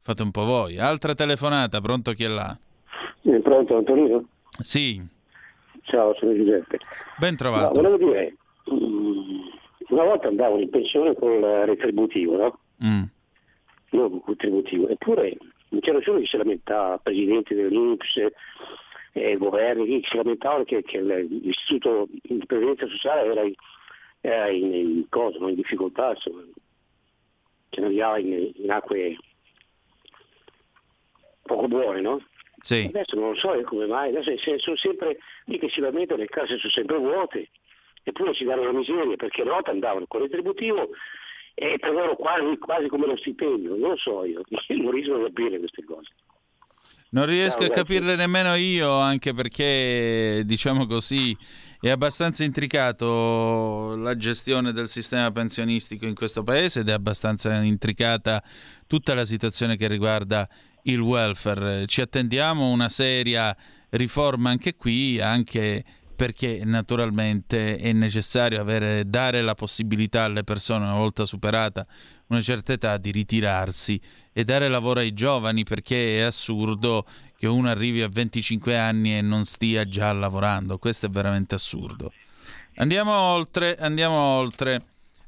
Fate un po' voi. Altra telefonata, pronto chi è là? È pronto Antonino? Sì. Ciao, sono Giuseppe. Ben trovato. No, volevo dire, una volta andavo in pensione con il retributivo, no? Mm. Non contributivo, eppure non c'era nessuno che si lamentava, presidenti dell'Inps, eh, governi, che si lamentavano che, che l'istituto di previdenza sociale era in, era in, in, cosa, no? in difficoltà, insomma, che navigava in, in acque poco buone, no? Sì. Adesso non lo so io come mai, adesso sono sempre lì che si lamentano, le casse sono sempre vuote, eppure ci danno la miseria, perché una volta andavano con il retributivo e per loro quasi, quasi come lo stipendio, non lo so io, non riesco a capire queste cose. Non riesco a capirle nemmeno io, anche perché, diciamo così, è abbastanza intricato la gestione del sistema pensionistico in questo paese ed è abbastanza intricata tutta la situazione che riguarda il welfare. Ci attendiamo una seria riforma anche qui, anche perché naturalmente è necessario avere, dare la possibilità alle persone, una volta superata una certa età, di ritirarsi e dare lavoro ai giovani, perché è assurdo che uno arrivi a 25 anni e non stia già lavorando. Questo è veramente assurdo. Andiamo oltre, andiamo oltre.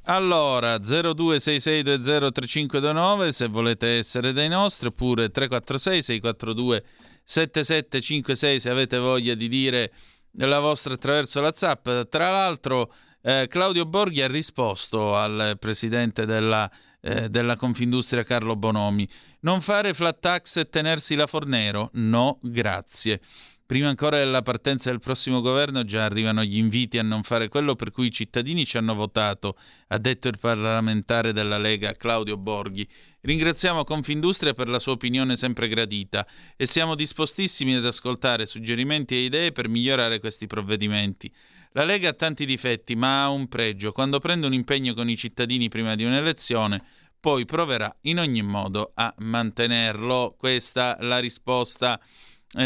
Allora, 0266203529 se volete essere dei nostri, oppure 346 642 7756 se avete voglia di dire la vostra attraverso la Zap. Tra l'altro, eh, Claudio Borghi ha risposto al presidente della, eh, della Confindustria Carlo Bonomi: non fare flat tax e tenersi la Fornero? No, grazie. Prima ancora della partenza del prossimo governo già arrivano gli inviti a non fare quello per cui i cittadini ci hanno votato, ha detto il parlamentare della Lega Claudio Borghi. Ringraziamo Confindustria per la sua opinione sempre gradita e siamo dispostissimi ad ascoltare suggerimenti e idee per migliorare questi provvedimenti. La Lega ha tanti difetti, ma ha un pregio. Quando prende un impegno con i cittadini prima di un'elezione, poi proverà in ogni modo a mantenerlo. Questa è la risposta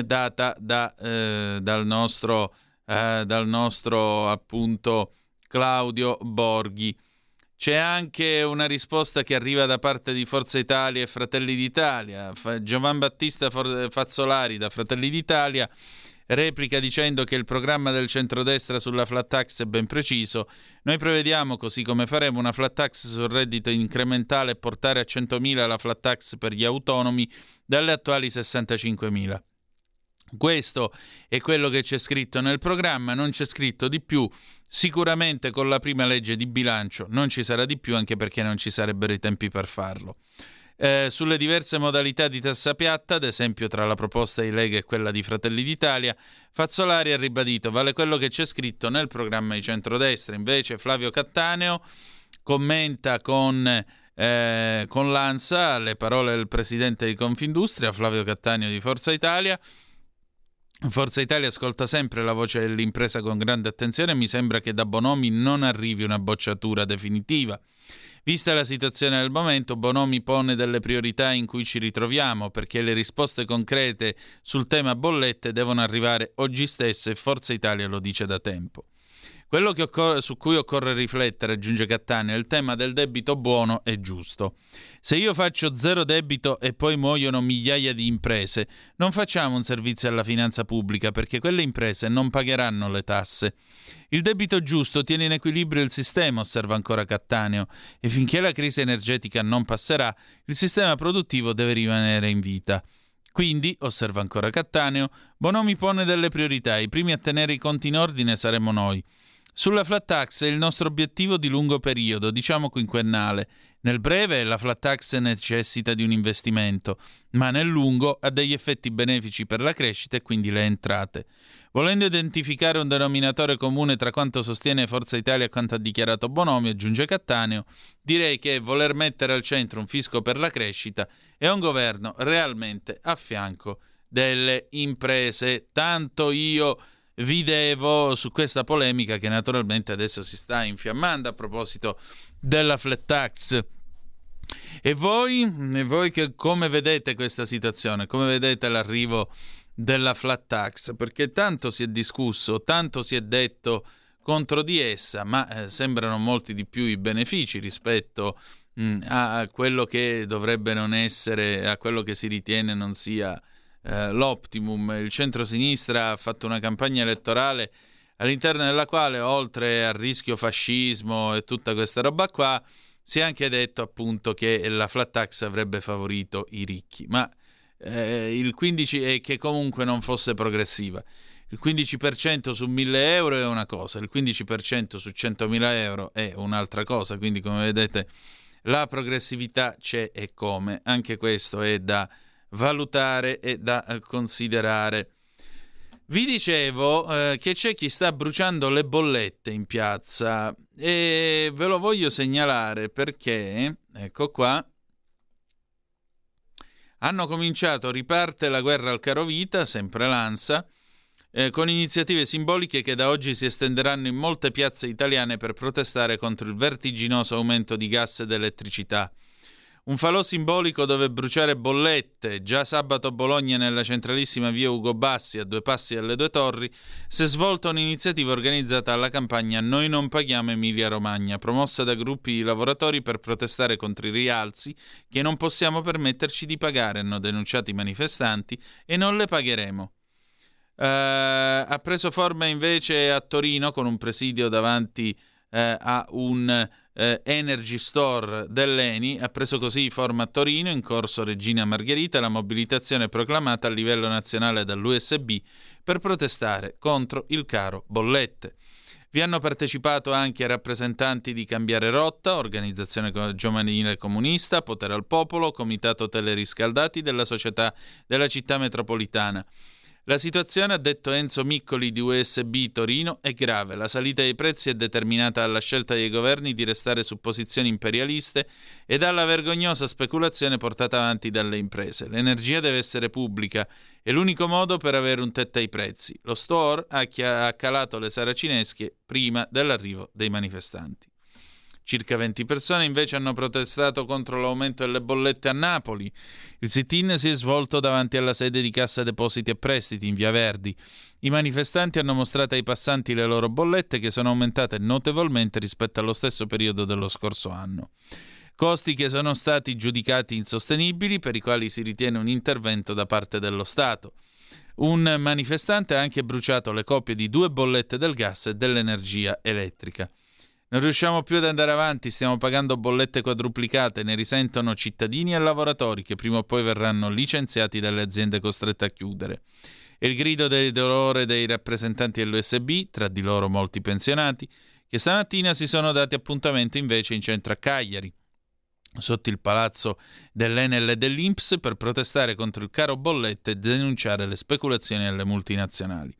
data da, eh, dal, nostro, eh, dal nostro appunto Claudio Borghi. C'è anche una risposta che arriva da parte di Forza Italia e Fratelli d'Italia. Fa- Giovan Battista For- Fazzolari da Fratelli d'Italia replica dicendo che il programma del centrodestra sulla flat tax è ben preciso. Noi prevediamo, così come faremo, una flat tax sul reddito incrementale e portare a 100.000 la flat tax per gli autonomi dalle attuali 65.000. Questo è quello che c'è scritto nel programma, non c'è scritto di più. Sicuramente con la prima legge di bilancio non ci sarà di più, anche perché non ci sarebbero i tempi per farlo. Eh, sulle diverse modalità di tassa piatta, ad esempio tra la proposta di Lega e quella di Fratelli d'Italia, Fazzolari ha ribadito vale quello che c'è scritto nel programma di centrodestra. Invece Flavio Cattaneo commenta con eh, con l'ANSA, le parole del presidente di Confindustria, Flavio Cattaneo di Forza Italia. Forza Italia ascolta sempre la voce dell'impresa con grande attenzione e mi sembra che da Bonomi non arrivi una bocciatura definitiva. Vista la situazione del momento, Bonomi pone delle priorità in cui ci ritroviamo perché le risposte concrete sul tema bollette devono arrivare oggi stesso e Forza Italia lo dice da tempo. Quello occor- su cui occorre riflettere, aggiunge Cattaneo, è il tema del debito buono e giusto. Se io faccio zero debito e poi muoiono migliaia di imprese, non facciamo un servizio alla finanza pubblica perché quelle imprese non pagheranno le tasse. Il debito giusto tiene in equilibrio il sistema, osserva ancora Cattaneo, e finché la crisi energetica non passerà, il sistema produttivo deve rimanere in vita. Quindi, osserva ancora Cattaneo, Bonomi pone delle priorità, i primi a tenere i conti in ordine saremo noi. Sulla flat tax è il nostro obiettivo di lungo periodo, diciamo quinquennale. Nel breve la flat tax necessita di un investimento, ma nel lungo ha degli effetti benefici per la crescita e quindi le entrate. Volendo identificare un denominatore comune tra quanto sostiene Forza Italia e quanto ha dichiarato Bonomi, aggiunge Cattaneo, direi che voler mettere al centro un fisco per la crescita è un governo realmente a fianco delle imprese. Tanto io vi devo su questa polemica che naturalmente adesso si sta infiammando a proposito della flat tax. E voi, e voi che, come vedete questa situazione? Come vedete l'arrivo della flat tax? Perché tanto si è discusso, tanto si è detto contro di essa, ma eh, sembrano molti di più i benefici rispetto mh, a quello che dovrebbe non essere, a quello che si ritiene non sia eh, l'optimum. Il centro-sinistra ha fatto una campagna elettorale all'interno della quale, oltre al rischio fascismo e tutta questa roba qua, si è anche detto appunto che la flat tax avrebbe favorito i ricchi, ma eh, il 15 è che comunque non fosse progressiva. Il 15% su 1000 euro è una cosa, il 15% su 100.000 euro è un'altra cosa, quindi come vedete la progressività c'è e come, anche questo è da valutare e da eh, considerare. Vi dicevo eh, che c'è chi sta bruciando le bollette in piazza e ve lo voglio segnalare perché, ecco qua, hanno cominciato, riparte la guerra al caro vita, sempre l'ANSA, eh, con iniziative simboliche che da oggi si estenderanno in molte piazze italiane per protestare contro il vertiginoso aumento di gas ed elettricità. Un falò simbolico dove bruciare bollette. Già sabato a Bologna, nella centralissima via Ugo Bassi, a due passi dalle due torri, si è svolta un'iniziativa organizzata alla campagna Noi non paghiamo Emilia Romagna, promossa da gruppi di lavoratori per protestare contro i rialzi che non possiamo permetterci di pagare, hanno denunciato i manifestanti, e non le pagheremo. Uh, ha preso forma invece a Torino con un presidio davanti uh, a un eh, Energy Store dell'ENI ha preso così forma a Torino in corso Regina Margherita la mobilitazione proclamata a livello nazionale dall'USB per protestare contro il caro bollette. Vi hanno partecipato anche rappresentanti di Cambiare Rotta, Organizzazione Giovanile Comunista, Potere al Popolo, Comitato Teleriscaldati della Società della Città Metropolitana. La situazione, ha detto Enzo Miccoli di USB Torino, è grave. La salita dei prezzi è determinata dalla scelta dei governi di restare su posizioni imperialiste e dalla vergognosa speculazione portata avanti dalle imprese. L'energia deve essere pubblica, è l'unico modo per avere un tetto ai prezzi. Lo store ha, calato le saracinesche prima dell'arrivo dei manifestanti. Circa 20 persone invece hanno protestato contro l'aumento delle bollette a Napoli. Il sit-in si è svolto davanti alla sede di Cassa Depositi e Prestiti in Via Verdi. I manifestanti hanno mostrato ai passanti le loro bollette che sono aumentate notevolmente rispetto allo stesso periodo dello scorso anno. Costi che sono stati giudicati insostenibili per i quali si ritiene un intervento da parte dello Stato. Un manifestante ha anche bruciato le copie di due bollette del gas e dell'energia elettrica. Non riusciamo più ad andare avanti, stiamo pagando bollette quadruplicate, ne risentono cittadini e lavoratori che prima o poi verranno licenziati dalle aziende costrette a chiudere. E il grido del dolore dei rappresentanti dell'USB, tra di loro molti pensionati, che stamattina si sono dati appuntamento invece in centro a Cagliari, sotto il palazzo dell'Enel e dell'Inps, per protestare contro il caro bollette e denunciare le speculazioni alle multinazionali.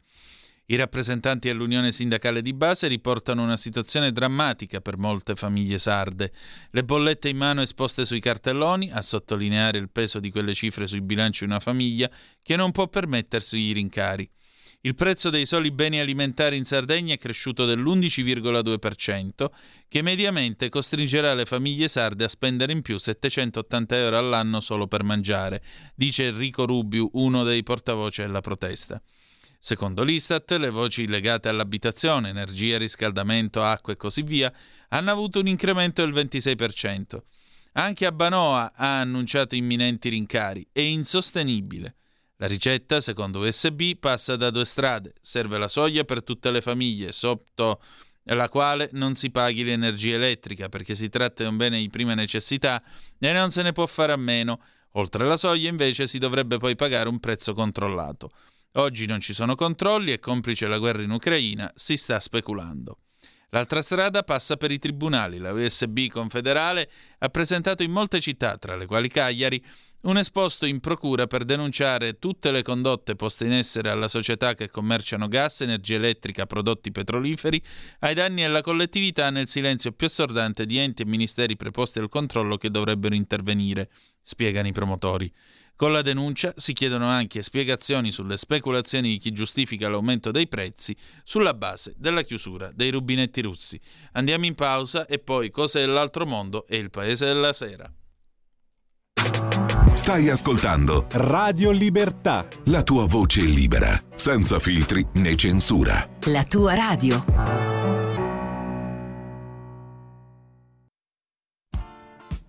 I rappresentanti dell'Unione Sindacale di Base riportano una situazione drammatica per molte famiglie sarde. Le bollette in mano esposte sui cartelloni, a sottolineare il peso di quelle cifre sui bilanci di una famiglia che non può permettersi i rincari. Il prezzo dei soli beni alimentari in Sardegna è cresciuto dell'11,2%, che mediamente costringerà le famiglie sarde a spendere in più 780 euro all'anno solo per mangiare, dice Enrico Rubiu, uno dei portavoce della protesta. Secondo l'Istat, le voci legate all'abitazione, energia, riscaldamento, acqua e così via hanno avuto un incremento del 26%. Anche a Banoa ha annunciato imminenti rincari. È insostenibile. La ricetta, secondo USB, passa da due strade. Serve la soglia per tutte le famiglie, sotto la quale non si paghi l'energia elettrica, perché si tratta di un bene di prima necessità e non se ne può fare a meno. Oltre la soglia, invece, si dovrebbe poi pagare un prezzo controllato. Oggi non ci sono controlli e complice la guerra in Ucraina si sta speculando. L'altra strada passa per i tribunali. La USB confederale ha presentato in molte città, tra le quali Cagliari, un esposto in procura per denunciare tutte le condotte poste in essere alla società che commerciano gas, energia elettrica, prodotti petroliferi, ai danni della collettività nel silenzio più assordante di enti e ministeri preposti al controllo che dovrebbero intervenire, spiegano i promotori. Con la denuncia si chiedono anche spiegazioni sulle speculazioni di chi giustifica l'aumento dei prezzi sulla base della chiusura dei rubinetti russi. Andiamo in pausa e poi Cose dell'altro mondo e il paese della sera. Stai ascoltando Radio Libertà. la tua voce libera, senza filtri né censura. La tua radio.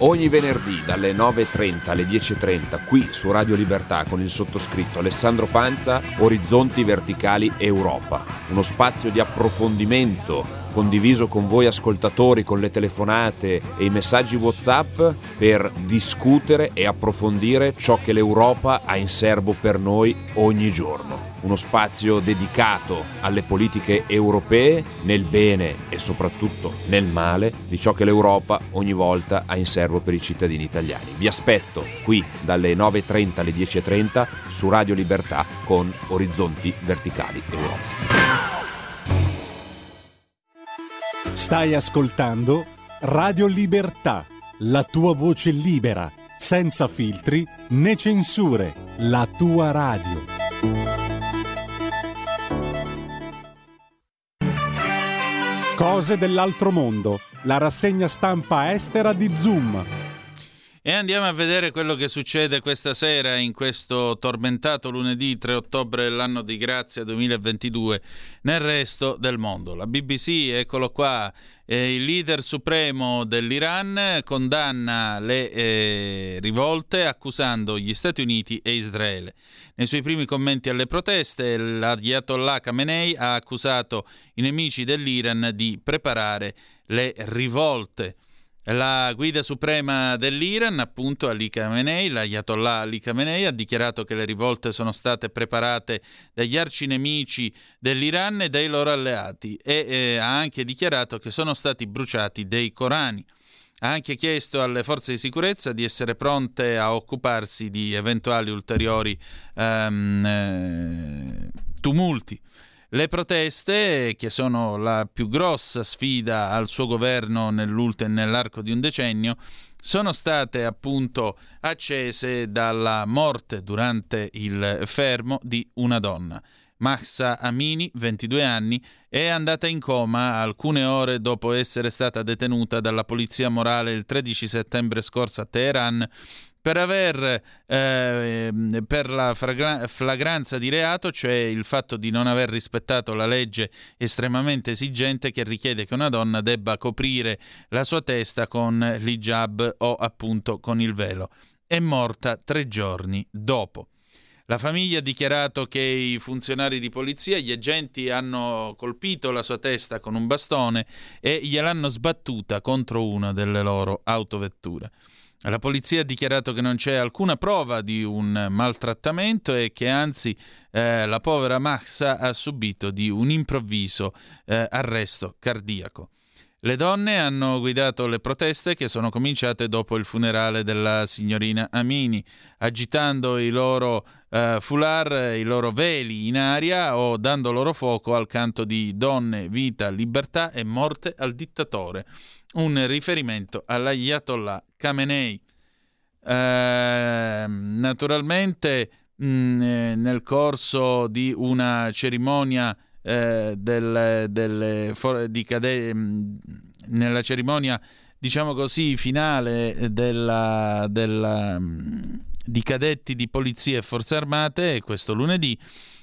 Ogni venerdì dalle 9.30 alle 10.30 qui su Radio Libertà con il sottoscritto Alessandro Panza, Orizzonti Verticali Europa. Uno spazio di approfondimento condiviso con voi ascoltatori con le telefonate e i messaggi WhatsApp per discutere e approfondire ciò che l'Europa ha in serbo per noi ogni giorno. Uno spazio dedicato alle politiche europee nel bene e soprattutto nel male di ciò che l'Europa ogni volta ha in serbo per i cittadini italiani. Vi aspetto qui dalle 9.30 alle 10.30 su Radio Libertà con Orizzonti Verticali Europa. Stai ascoltando Radio Libertà, la tua voce libera, senza filtri né censure, la tua radio. Cose dell'altro mondo, la rassegna stampa estera di Zoom. E andiamo a vedere quello che succede questa sera in questo tormentato lunedì 3 ottobre dell'anno di grazia 2022 nel resto del mondo. La BBC, eccolo qua, eh, il leader supremo dell'Iran condanna le eh, rivolte accusando gli Stati Uniti e Israele. Nei suoi primi commenti alle proteste, l'Ayatollah Khamenei ha accusato i nemici dell'Iran di preparare le rivolte. La guida suprema dell'Iran, appunto Ali Khamenei, l'Ayatollah Ali Khamenei, ha dichiarato che le rivolte sono state preparate dagli arcinemici dell'Iran e dai loro alleati e eh, ha anche dichiarato che sono stati bruciati dei Corani. Ha anche chiesto alle forze di sicurezza di essere pronte a occuparsi di eventuali ulteriori ehm, eh, tumulti. Le proteste, che sono la più grossa sfida al suo governo nell'arco di un decennio, sono state appunto accese dalla morte durante il fermo di una donna. Mahsa Amini, 22 anni, è andata in coma alcune ore dopo essere stata detenuta dalla polizia morale il 13 settembre scorso a Teheran per aver eh, per la flagranza di reato, cioè il fatto di non aver rispettato la legge estremamente esigente che richiede che una donna debba coprire la sua testa con l'hijab o appunto con il velo. È morta tre giorni dopo. La famiglia ha dichiarato che i funzionari di polizia, gli agenti hanno colpito la sua testa con un bastone e gliel'hanno sbattuta contro una delle loro autovetture. La polizia ha dichiarato che non c'è alcuna prova di un maltrattamento e che anzi eh, la povera Maxa ha subito di un improvviso eh, arresto cardiaco. Le donne hanno guidato le proteste che sono cominciate dopo il funerale della signorina Amini, agitando i loro eh, foulard, i loro veli in aria o dando loro fuoco al canto di Donne, vita, libertà e morte al dittatore, un riferimento all'Ayatollah Khamenei. Eh, naturalmente mh, nel corso di una cerimonia eh, del, del, for, cade, mh, nella cerimonia diciamo così finale della, della, mh, di cadetti di polizia e forze armate questo lunedì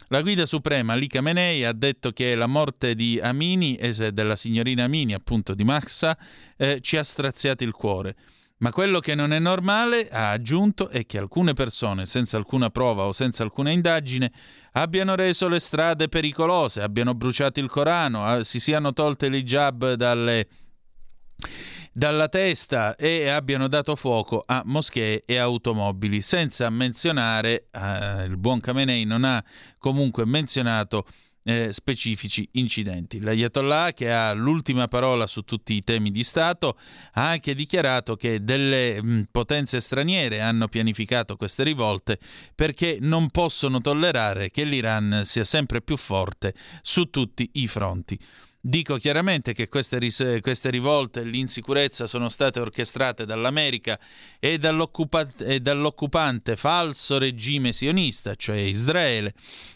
la guida suprema Ali Khamenei ha detto che la morte di Amini e della signorina Amini, appunto di Mahsa, eh, ci ha straziato il cuore. Ma quello che non è normale, ha aggiunto, è che alcune persone, senza alcuna prova o senza alcuna indagine, abbiano reso le strade pericolose, abbiano bruciato il Corano, si siano tolte l'hijab dalle dalla testa e abbiano dato fuoco a moschee e automobili, senza menzionare, eh, il buon Khamenei non ha comunque menzionato eh, specifici incidenti. L'Ayatollah, che ha l'ultima parola su tutti i temi di Stato, ha anche dichiarato che delle mh, potenze straniere hanno pianificato queste rivolte perché non possono tollerare che l'Iran sia sempre più forte su tutti i fronti. Dico chiaramente che queste, ris- queste rivolte e l'insicurezza sono state orchestrate dall'America e, dall'occupa- e dall'occupante falso regime sionista, cioè Israele,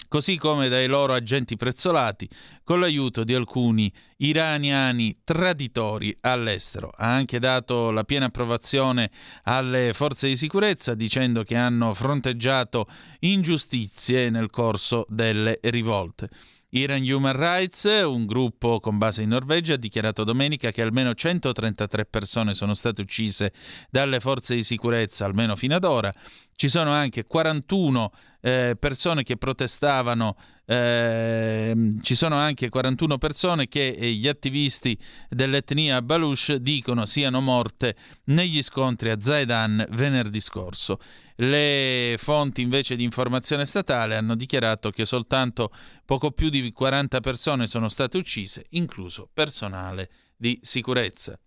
così come dai loro agenti prezzolati, con l'aiuto di alcuni iraniani traditori all'estero. Ha anche dato la piena approvazione alle forze di sicurezza dicendo che hanno fronteggiato ingiustizie nel corso delle rivolte. Iran Human Rights, un gruppo con base in Norvegia, ha dichiarato domenica che almeno 133 persone sono state uccise dalle forze di sicurezza, almeno fino ad ora. Ci sono anche 41 eh, persone che protestavano, eh, ci sono anche 41 persone che eh, gli attivisti dell'etnia Baluch dicono siano morte negli scontri a Zaidan venerdì scorso. Le fonti invece di informazione statale hanno dichiarato che soltanto poco più di 40 persone sono state uccise, incluso personale di sicurezza.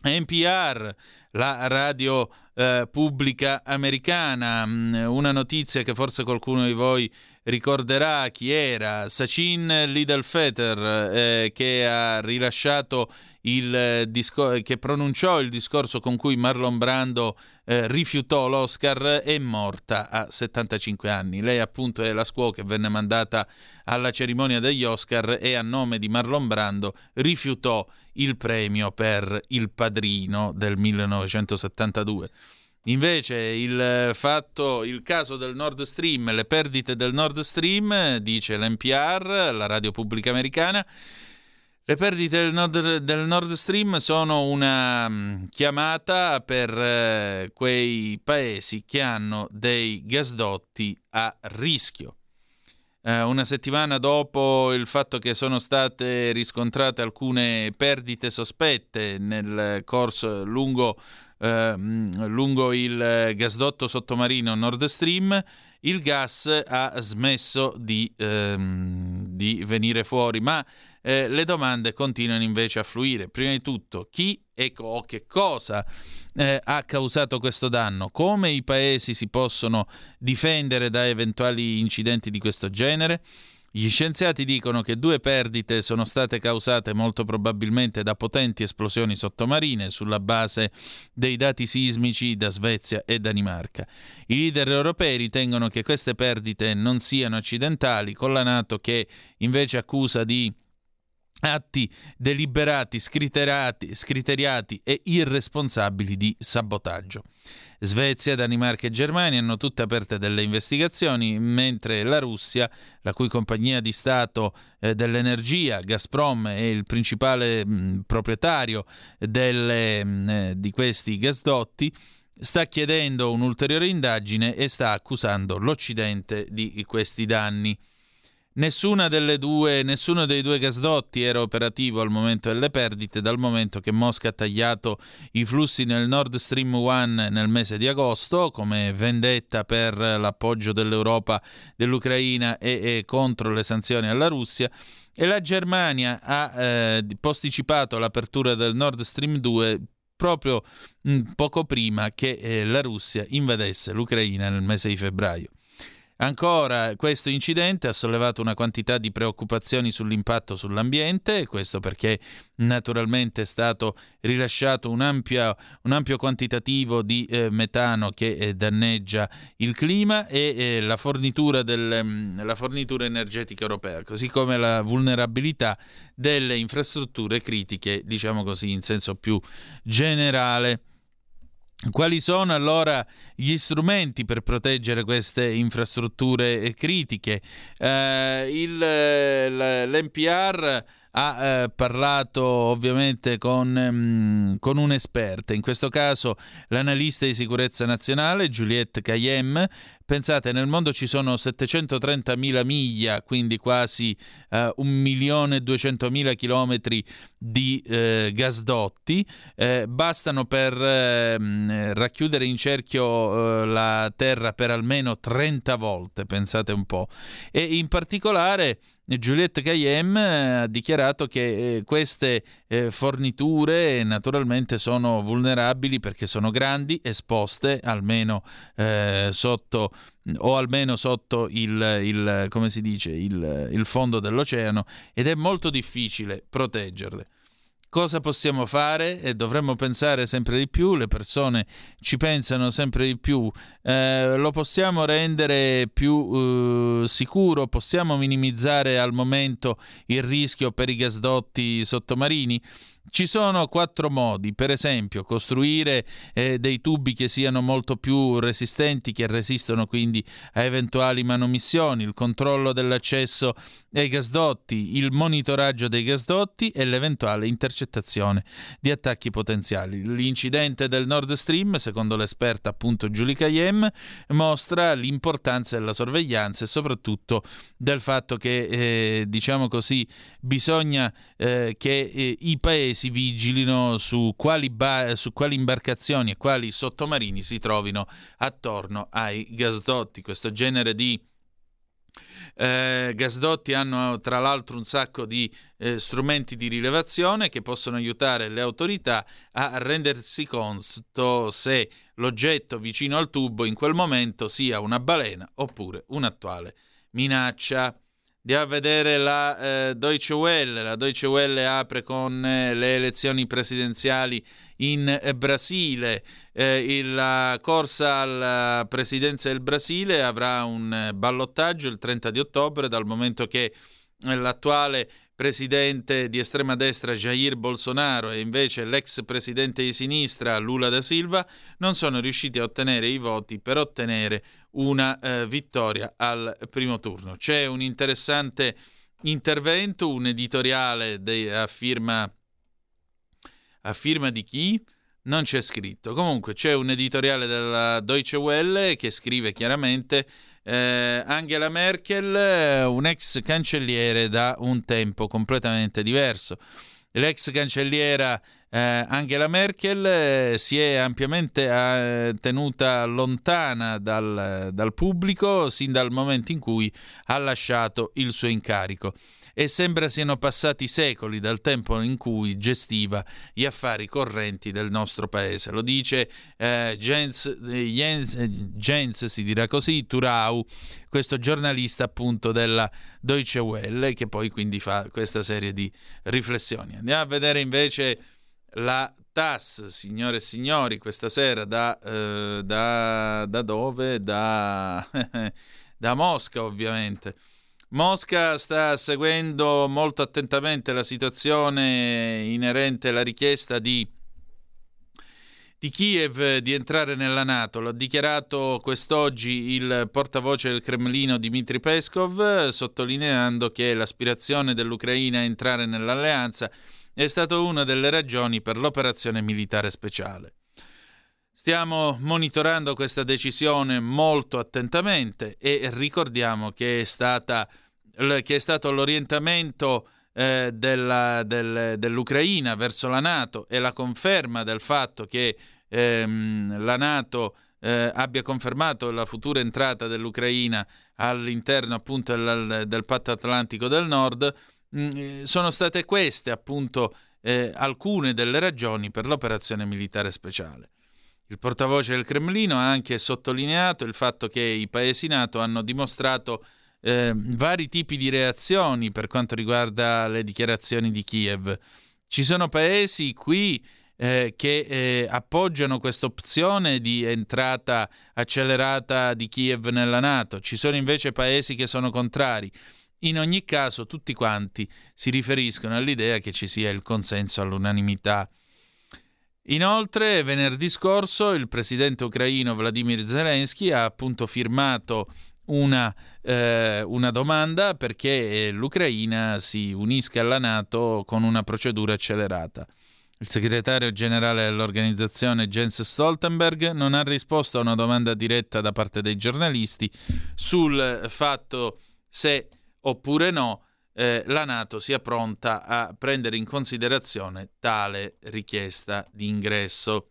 NPR, la radio eh, pubblica americana, mm, una notizia che forse qualcuno di voi ricorderà chi era, Sachin Liddellfetter, eh, che ha rilasciato il discor- che pronunciò il discorso con cui Marlon Brando eh, rifiutò l'Oscar, è morta a 75 anni. Lei appunto è la scuola che venne mandata alla cerimonia degli Oscar e a nome di Marlon Brando rifiutò il premio per Il Padrino del 1972. Invece il fatto, il caso del Nord Stream, le perdite del Nord Stream, dice l'NPR, la radio pubblica americana, le perdite del Nord, del Nord Stream sono una mm, chiamata per eh, quei paesi che hanno dei gasdotti a rischio. Eh, una settimana dopo il fatto che sono state riscontrate alcune perdite sospette nel corso lungo eh, lungo il gasdotto sottomarino Nord Stream, il gas ha smesso di, ehm, di venire fuori, ma eh, le domande continuano invece a fluire. Prima di tutto, chi e co- che cosa eh, ha causato questo danno? Come i paesi si possono difendere da eventuali incidenti di questo genere? Gli scienziati dicono che due perdite sono state causate molto probabilmente da potenti esplosioni sottomarine sulla base dei dati sismici da Svezia e Danimarca. I leader europei ritengono che queste perdite non siano accidentali, con la Nato che invece accusa di atti deliberati, scriteriati e irresponsabili di sabotaggio. Svezia, Danimarca e Germania hanno tutte aperte delle investigazioni, mentre la Russia, la cui compagnia di Stato eh, dell'energia, Gazprom, è il principale mh, proprietario delle, mh, eh, di questi gasdotti, sta chiedendo un'ulteriore indagine e sta accusando l'Occidente di questi danni. Nessuna delle due, nessuno dei due gasdotti era operativo al momento delle perdite, dal momento che Mosca ha tagliato i flussi nel Nord Stream 1 nel mese di agosto, come vendetta per l'appoggio dell'Europa, dell'Ucraina e, e contro le sanzioni alla Russia. E la Germania ha eh, posticipato l'apertura del Nord Stream 2 proprio mh, poco prima che eh, la Russia invadesse l'Ucraina nel mese di febbraio. Ancora, questo incidente ha sollevato una quantità di preoccupazioni sull'impatto sull'ambiente, questo perché naturalmente è stato rilasciato un ampio, un ampio quantitativo di eh, metano che eh, danneggia il clima e eh, la, fornitura del, mh, la fornitura energetica europea, così come la vulnerabilità delle infrastrutture critiche, diciamo così, in senso più generale. Quali sono allora gli strumenti per proteggere queste infrastrutture critiche? Eh, il, l'NPR ha eh, parlato ovviamente con, um, con un'esperta, in questo caso l'analista di sicurezza nazionale Juliette Cayem. Pensate, nel mondo ci sono 730.000 miglia, quindi quasi uh, 1.200.000 chilometri di eh, gasdotti, eh, bastano per eh, racchiudere in cerchio eh, la Terra per almeno 30 volte, pensate un po'. E in particolare Juliette Cayem ha dichiarato che eh, queste eh, forniture naturalmente sono vulnerabili perché sono grandi, esposte almeno eh, sotto o almeno sotto il, il, dice, il, il fondo dell'oceano ed è molto difficile proteggerle. Cosa possiamo fare? E dovremmo pensare sempre di più, le persone ci pensano sempre di più, eh, lo possiamo rendere più eh, sicuro, possiamo minimizzare al momento il rischio per i gasdotti sottomarini? Ci sono quattro modi, per esempio costruire eh, dei tubi che siano molto più resistenti, che resistono quindi a eventuali manomissioni, il controllo dell'accesso ai gasdotti, il monitoraggio dei gasdotti e l'eventuale intercettazione di attacchi potenziali. L'incidente del Nord Stream, secondo l'esperta appunto Giulia Cayem, mostra l'importanza della sorveglianza e soprattutto del fatto che, eh, diciamo così, bisogna eh, che eh, i paesi si vigilino su quali, ba- su quali imbarcazioni e quali sottomarini si trovino attorno ai gasdotti. Questo genere di eh, gasdotti hanno tra l'altro un sacco di eh, strumenti di rilevazione che possono aiutare le autorità a rendersi conto se l'oggetto vicino al tubo in quel momento sia una balena oppure un'attuale minaccia. Andiamo a vedere la eh, Deutsche Welle. La Deutsche Welle apre con eh, le elezioni presidenziali in eh, Brasile. Eh, la corsa alla presidenza del Brasile avrà un eh, ballottaggio il 30 di ottobre, dal momento che eh, l'attuale presidente di estrema destra Jair Bolsonaro e invece l'ex presidente di sinistra Lula da Silva non sono riusciti a ottenere i voti per ottenere una eh, vittoria al primo turno. C'è un interessante intervento, un editoriale de- a, firma, a firma di chi? Non c'è scritto. Comunque c'è un editoriale della Deutsche Welle che scrive chiaramente eh, Angela Merkel, un ex cancelliere da un tempo completamente diverso. L'ex cancelliera eh, Angela Merkel eh, si è ampiamente eh, tenuta lontana dal, dal pubblico sin dal momento in cui ha lasciato il suo incarico e sembra siano passati secoli dal tempo in cui gestiva gli affari correnti del nostro paese. Lo dice eh, Jens, Jens, Jens, si dirà così, Turau, questo giornalista appunto della Deutsche Welle che poi quindi fa questa serie di riflessioni. Andiamo a vedere invece la TAS, signore e signori, questa sera da, eh, da, da dove? Da, da Mosca ovviamente. Mosca sta seguendo molto attentamente la situazione inerente alla richiesta di, di Kiev di entrare nella Nato. L'ha dichiarato quest'oggi il portavoce del Cremlino Dmitry Peskov, sottolineando che l'aspirazione dell'Ucraina a entrare nell'alleanza è stata una delle ragioni per l'operazione militare speciale. Stiamo monitorando questa decisione molto attentamente e ricordiamo che è, stata, che è stato l'orientamento eh, della, del, dell'Ucraina verso la Nato e la conferma del fatto che ehm, la Nato eh, abbia confermato la futura entrata dell'Ucraina all'interno appunto del, del patto atlantico del nord, mh, mm, sono state queste appunto eh, alcune delle ragioni per l'operazione militare speciale. Il portavoce del Cremlino ha anche sottolineato il fatto che i paesi NATO hanno dimostrato eh, vari tipi di reazioni per quanto riguarda le dichiarazioni di Kiev. Ci sono paesi qui eh, che eh, appoggiano questa opzione di entrata accelerata di Kiev nella Nato, ci sono invece paesi che sono contrari. In ogni caso, tutti quanti si riferiscono all'idea che ci sia il consenso all'unanimità Inoltre, venerdì scorso il presidente ucraino Vladimir Zelensky ha appunto firmato una, eh, una domanda perché l'Ucraina si unisca alla Nato con una procedura accelerata. Il segretario generale dell'organizzazione Jens Stoltenberg non ha risposto a una domanda diretta da parte dei giornalisti sul fatto se oppure no eh, la Nato sia pronta a prendere in considerazione tale richiesta di ingresso.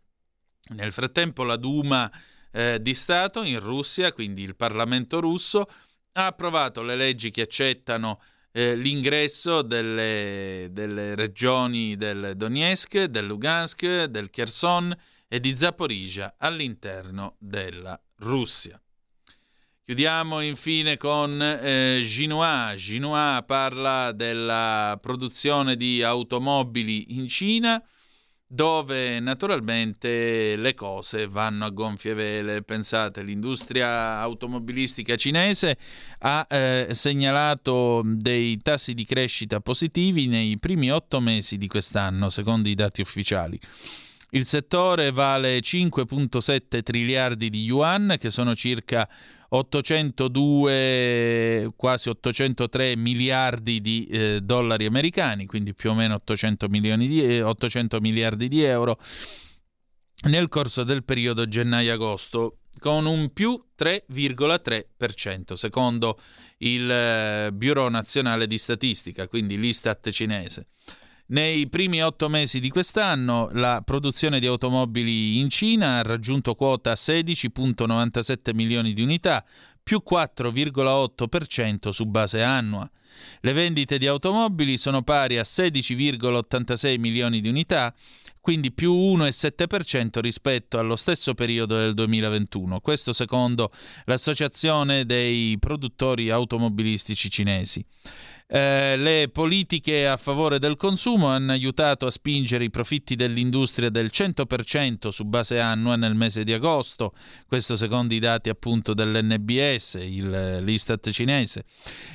Nel frattempo la Duma eh, di Stato in Russia, quindi il Parlamento russo, ha approvato le leggi che accettano eh, l'ingresso delle, delle, regioni del Donetsk, del Lugansk, del Kherson e di Zaporizhia all'interno della Russia. Chiudiamo infine con eh, Ginois. Ginois parla della produzione di automobili in Cina, dove naturalmente le cose vanno a gonfie vele. Pensate, l'industria automobilistica cinese ha eh, segnalato dei tassi di crescita positivi nei primi otto mesi di quest'anno, secondo i dati ufficiali. Il settore vale 5,7 triliardi di yuan, che sono circa 802, quasi 803 miliardi di eh, dollari americani, quindi più o meno 800, di, 800 miliardi di euro nel corso del periodo gennaio-agosto con un più 3,3% secondo il eh, Bureau Nazionale di Statistica, quindi l'Istat cinese. Nei primi otto mesi di quest'anno la produzione di automobili in Cina ha raggiunto quota 16,97 milioni di unità, più 4,8% su base annua. Le vendite di automobili sono pari a 16,86 milioni di unità, quindi più 1,7% rispetto allo stesso periodo del 2021, questo secondo l'Associazione dei produttori automobilistici cinesi. Eh, le politiche a favore del consumo hanno aiutato a spingere i profitti dell'industria del 100% su base annua nel mese di agosto, questo secondo i dati appunto dell'NBS, il, l'Istat cinese.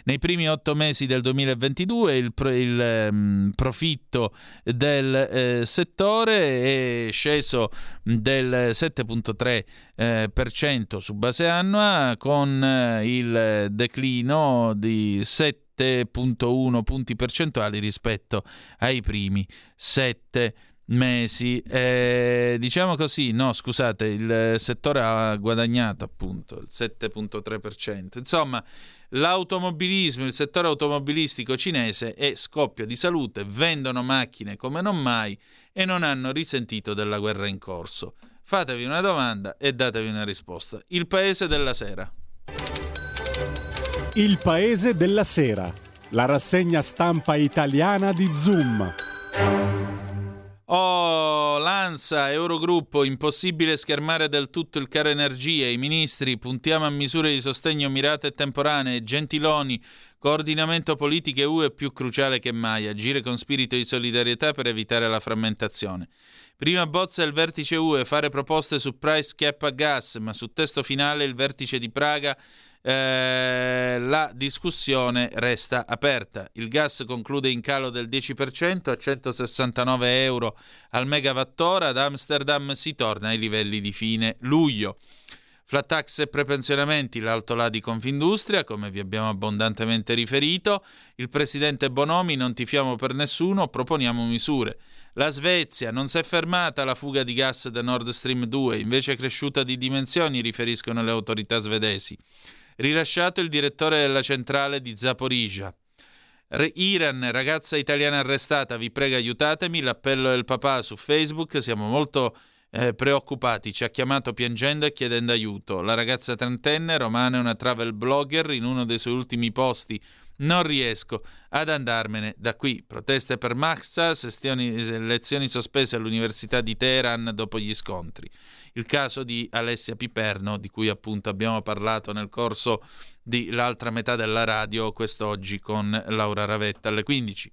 Nei primi otto mesi del 2022 il, il um, profitto del eh, settore è sceso del 7,3% eh, su base annua con eh, il declino di 7 7.1 punti percentuali rispetto ai primi 7 mesi. Eh, diciamo così, no, scusate, il settore ha guadagnato appunto il 7.3%. Insomma, l'automobilismo, il settore automobilistico cinese è scoppio di salute, vendono macchine come non mai e non hanno risentito della guerra in corso. Fatevi una domanda e datevi una risposta. Il paese della sera. Il paese della sera, la rassegna stampa italiana di Zoom. Oh, Lanza, Eurogruppo, impossibile schermare del tutto il caro energia. I ministri, puntiamo a misure di sostegno mirate e temporanee. Gentiloni, coordinamento politiche UE più cruciale che mai. Agire con spirito di solidarietà per evitare la frammentazione. Prima bozza il vertice UE, fare proposte su price cap a gas, ma su testo finale il vertice di Praga eh, la discussione resta aperta. Il gas conclude in calo del 10% a 169 euro al megawattora. Ad Amsterdam si torna ai livelli di fine luglio. Flat tax e prepensionamenti, l'alto là di Confindustria, come vi abbiamo abbondantemente riferito. Il presidente Bonomi, non tifiamo per nessuno, proponiamo misure. La Svezia non si è fermata la fuga di gas da Nord Stream 2, invece è cresciuta di dimensioni, riferiscono le autorità svedesi. Rilasciato il direttore della centrale di Zaporizhia. Re- Iran, ragazza italiana arrestata, vi prego aiutatemi, l'appello del papà su Facebook, siamo molto eh, preoccupati, ci ha chiamato piangendo e chiedendo aiuto. La ragazza trentenne, romana, è una travel blogger, in uno dei suoi ultimi posti non riesco ad andarmene da qui. Proteste per Maxa, sestioni, lezioni sospese all'Università di Teheran dopo gli scontri. Il caso di Alessia Piperno, di cui appunto abbiamo parlato nel corso di l'altra metà della radio, quest'oggi con Laura Ravetta alle 15.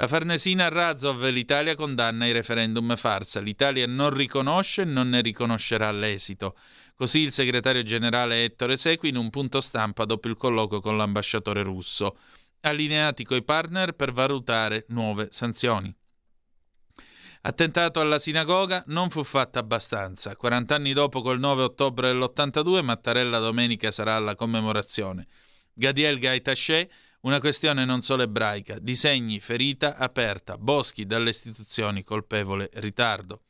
La Farnesina Razov, l'Italia condanna i referendum farsa. L'Italia non riconosce e non ne riconoscerà l'esito. Così il segretario generale Ettore Segui in un punto stampa dopo il colloquio con l'ambasciatore russo. Allineati coi partner per valutare nuove sanzioni. Attentato alla sinagoga non fu fatta abbastanza. 40 anni dopo, col 9 ottobre dell'82, Mattarella domenica sarà alla commemorazione. Gadiel Gaitaché una questione non solo ebraica, disegni, ferita aperta, Boschi dalle istituzioni, colpevole ritardo.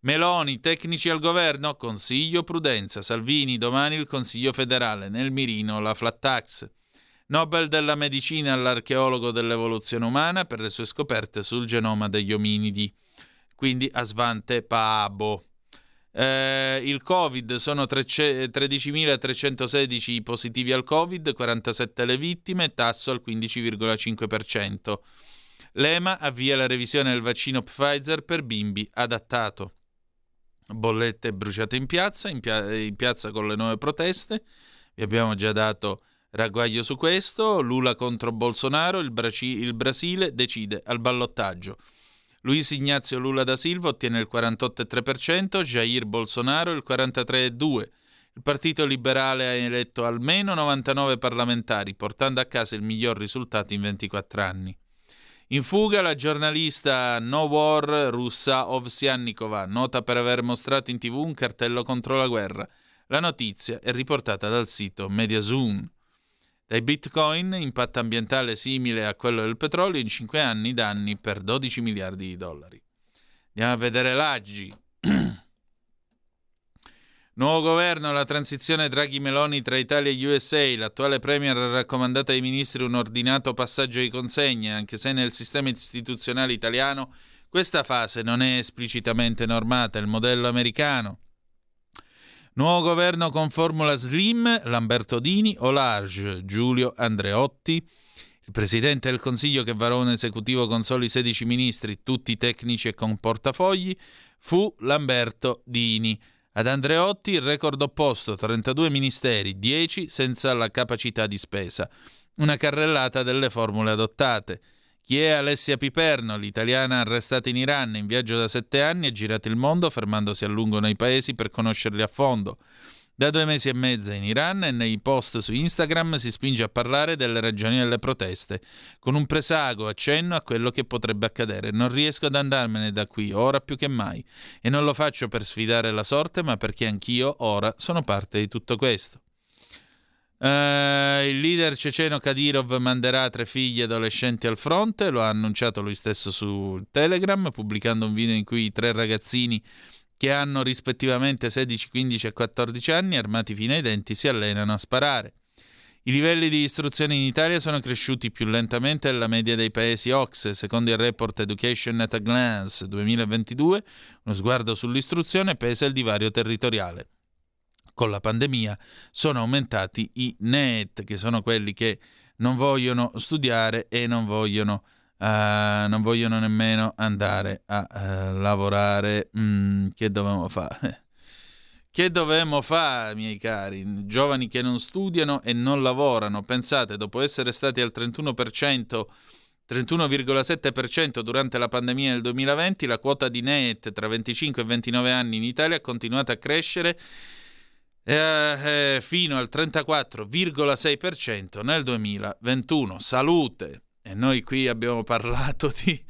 Meloni, tecnici al governo, consiglio prudenza, Salvini, domani il consiglio federale, nel mirino la flat tax. Nobel della medicina all'archeologo dell'evoluzione umana per le sue scoperte sul genoma degli ominidi. Quindi a Svante Paabo. Eh, il Covid sono 13.316 i positivi al Covid, 47 le vittime, tasso al 15,5%. L'EMA avvia la revisione del vaccino Pfizer per bimbi adattato. Bollette bruciate in piazza, in, pia- in piazza con le nuove proteste. Vi abbiamo già dato ragguaglio su questo. Lula contro Bolsonaro, il, Braci- il Brasile decide al ballottaggio. Luis Ignazio Lula da Silva ottiene il 48,3%, Jair Bolsonaro il 43,2%. Il Partito Liberale ha eletto almeno 99 parlamentari, portando a casa il miglior risultato in 24 anni. In fuga la giornalista No War russa Ovsiannikova, nota per aver mostrato in tv un cartello contro la guerra. La notizia è riportata dal sito Mediazoom. Dai bitcoin, impatto ambientale simile a quello del petrolio, in 5 anni danni per 12 miliardi di dollari. Andiamo a vedere l'Aggi. Nuovo governo, la transizione Draghi-Meloni tra Italia e USA. L'attuale Premier ha raccomandato ai ministri un ordinato passaggio di consegne, anche se nel sistema istituzionale italiano questa fase non è esplicitamente normata, il modello americano. Nuovo governo con formula Slim, Lamberto Dini o Large, Giulio Andreotti. Il presidente del Consiglio che varò un esecutivo con soli 16 ministri, tutti tecnici e con portafogli, fu Lamberto Dini. Ad Andreotti il record opposto, 32 ministeri, 10 senza la capacità di spesa. Una carrellata delle formule adottate. Chi è Alessia Piperno, l'italiana arrestata in Iran in viaggio da sette anni, ha girato il mondo fermandosi a lungo nei paesi per conoscerli a fondo. Da due mesi e mezzo in Iran e nei post su Instagram si spinge a parlare delle ragioni delle proteste, con un presago accenno a quello che potrebbe accadere. Non riesco ad andarmene da qui, ora più che mai, e non lo faccio per sfidare la sorte, ma perché anch'io ora sono parte di tutto questo. Uh, il leader ceceno Kadyrov manderà tre figli adolescenti al fronte, lo ha annunciato lui stesso su Telegram, pubblicando un video in cui i tre ragazzini che hanno rispettivamente 16, 15 e 14 anni, armati fino ai denti, si allenano a sparare. I livelli di istruzione in Italia sono cresciuti più lentamente della media dei paesi OXE, secondo il report Education at a Glance 2022, uno sguardo sull'istruzione pesa il divario territoriale con la pandemia sono aumentati i NEET, che sono quelli che non vogliono studiare e non vogliono, uh, non vogliono nemmeno andare a uh, lavorare. Mm, che dovevamo fare? Che dovevamo fare, miei cari? Giovani che non studiano e non lavorano. Pensate, dopo essere stati al 31%, 31,7% durante la pandemia del 2020, la quota di NEET tra 25 e 29 anni in Italia ha continuato a crescere eh, eh, fino al 34,6% nel 2021. Salute! E noi qui abbiamo parlato di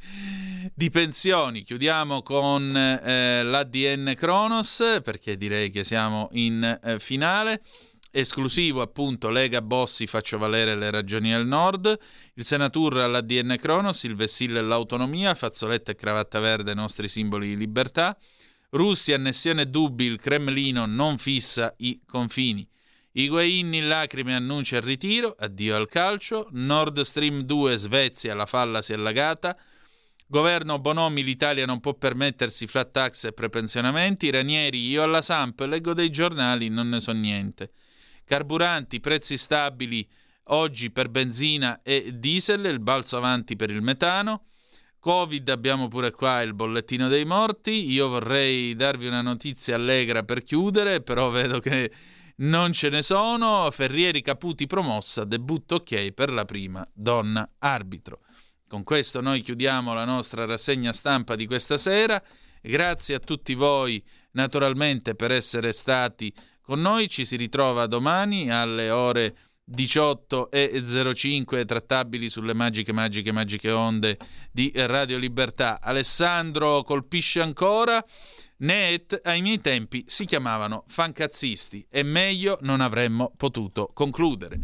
di pensioni. Chiudiamo con eh, l'ADN Kronos perché direi che siamo in eh, finale. Esclusivo appunto Lega Bossi faccio valere le ragioni del nord, il Senatur all'ADN Kronos, il Vessil l'autonomia, Fazzoletta e cravatta verde nostri simboli di libertà, Russia, annessione dubbi, il Cremlino non fissa i confini. Higuain in lacrime annuncia il ritiro, addio al calcio, Nord Stream 2 Svezia, la falla si è allagata, Governo Bonomi, l'Italia non può permettersi flat tax e prepensionamenti, Ranieri, io alla Samp, leggo dei giornali, non ne so niente. Carburanti, prezzi stabili oggi per benzina e diesel, il balzo avanti per il metano. Covid abbiamo pure qua il bollettino dei morti. Io vorrei darvi una notizia allegra per chiudere, però vedo che non ce ne sono. Ferrieri Caputi promossa, debutto ok per la prima donna arbitro. Con questo noi chiudiamo la nostra rassegna stampa di questa sera. Grazie a tutti voi naturalmente per essere stati con noi. Ci si ritrova domani alle ore 18 e 05 trattabili sulle magiche, magiche, magiche onde di Radio Libertà. Alessandro colpisce ancora. Net ai miei tempi si chiamavano fancazzisti e meglio non avremmo potuto concludere.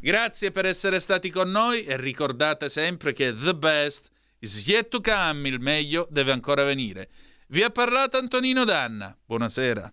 Grazie per essere stati con noi e ricordate sempre che the best is yet to come, il meglio deve ancora venire. Vi ha parlato Antonino Danna. Buonasera.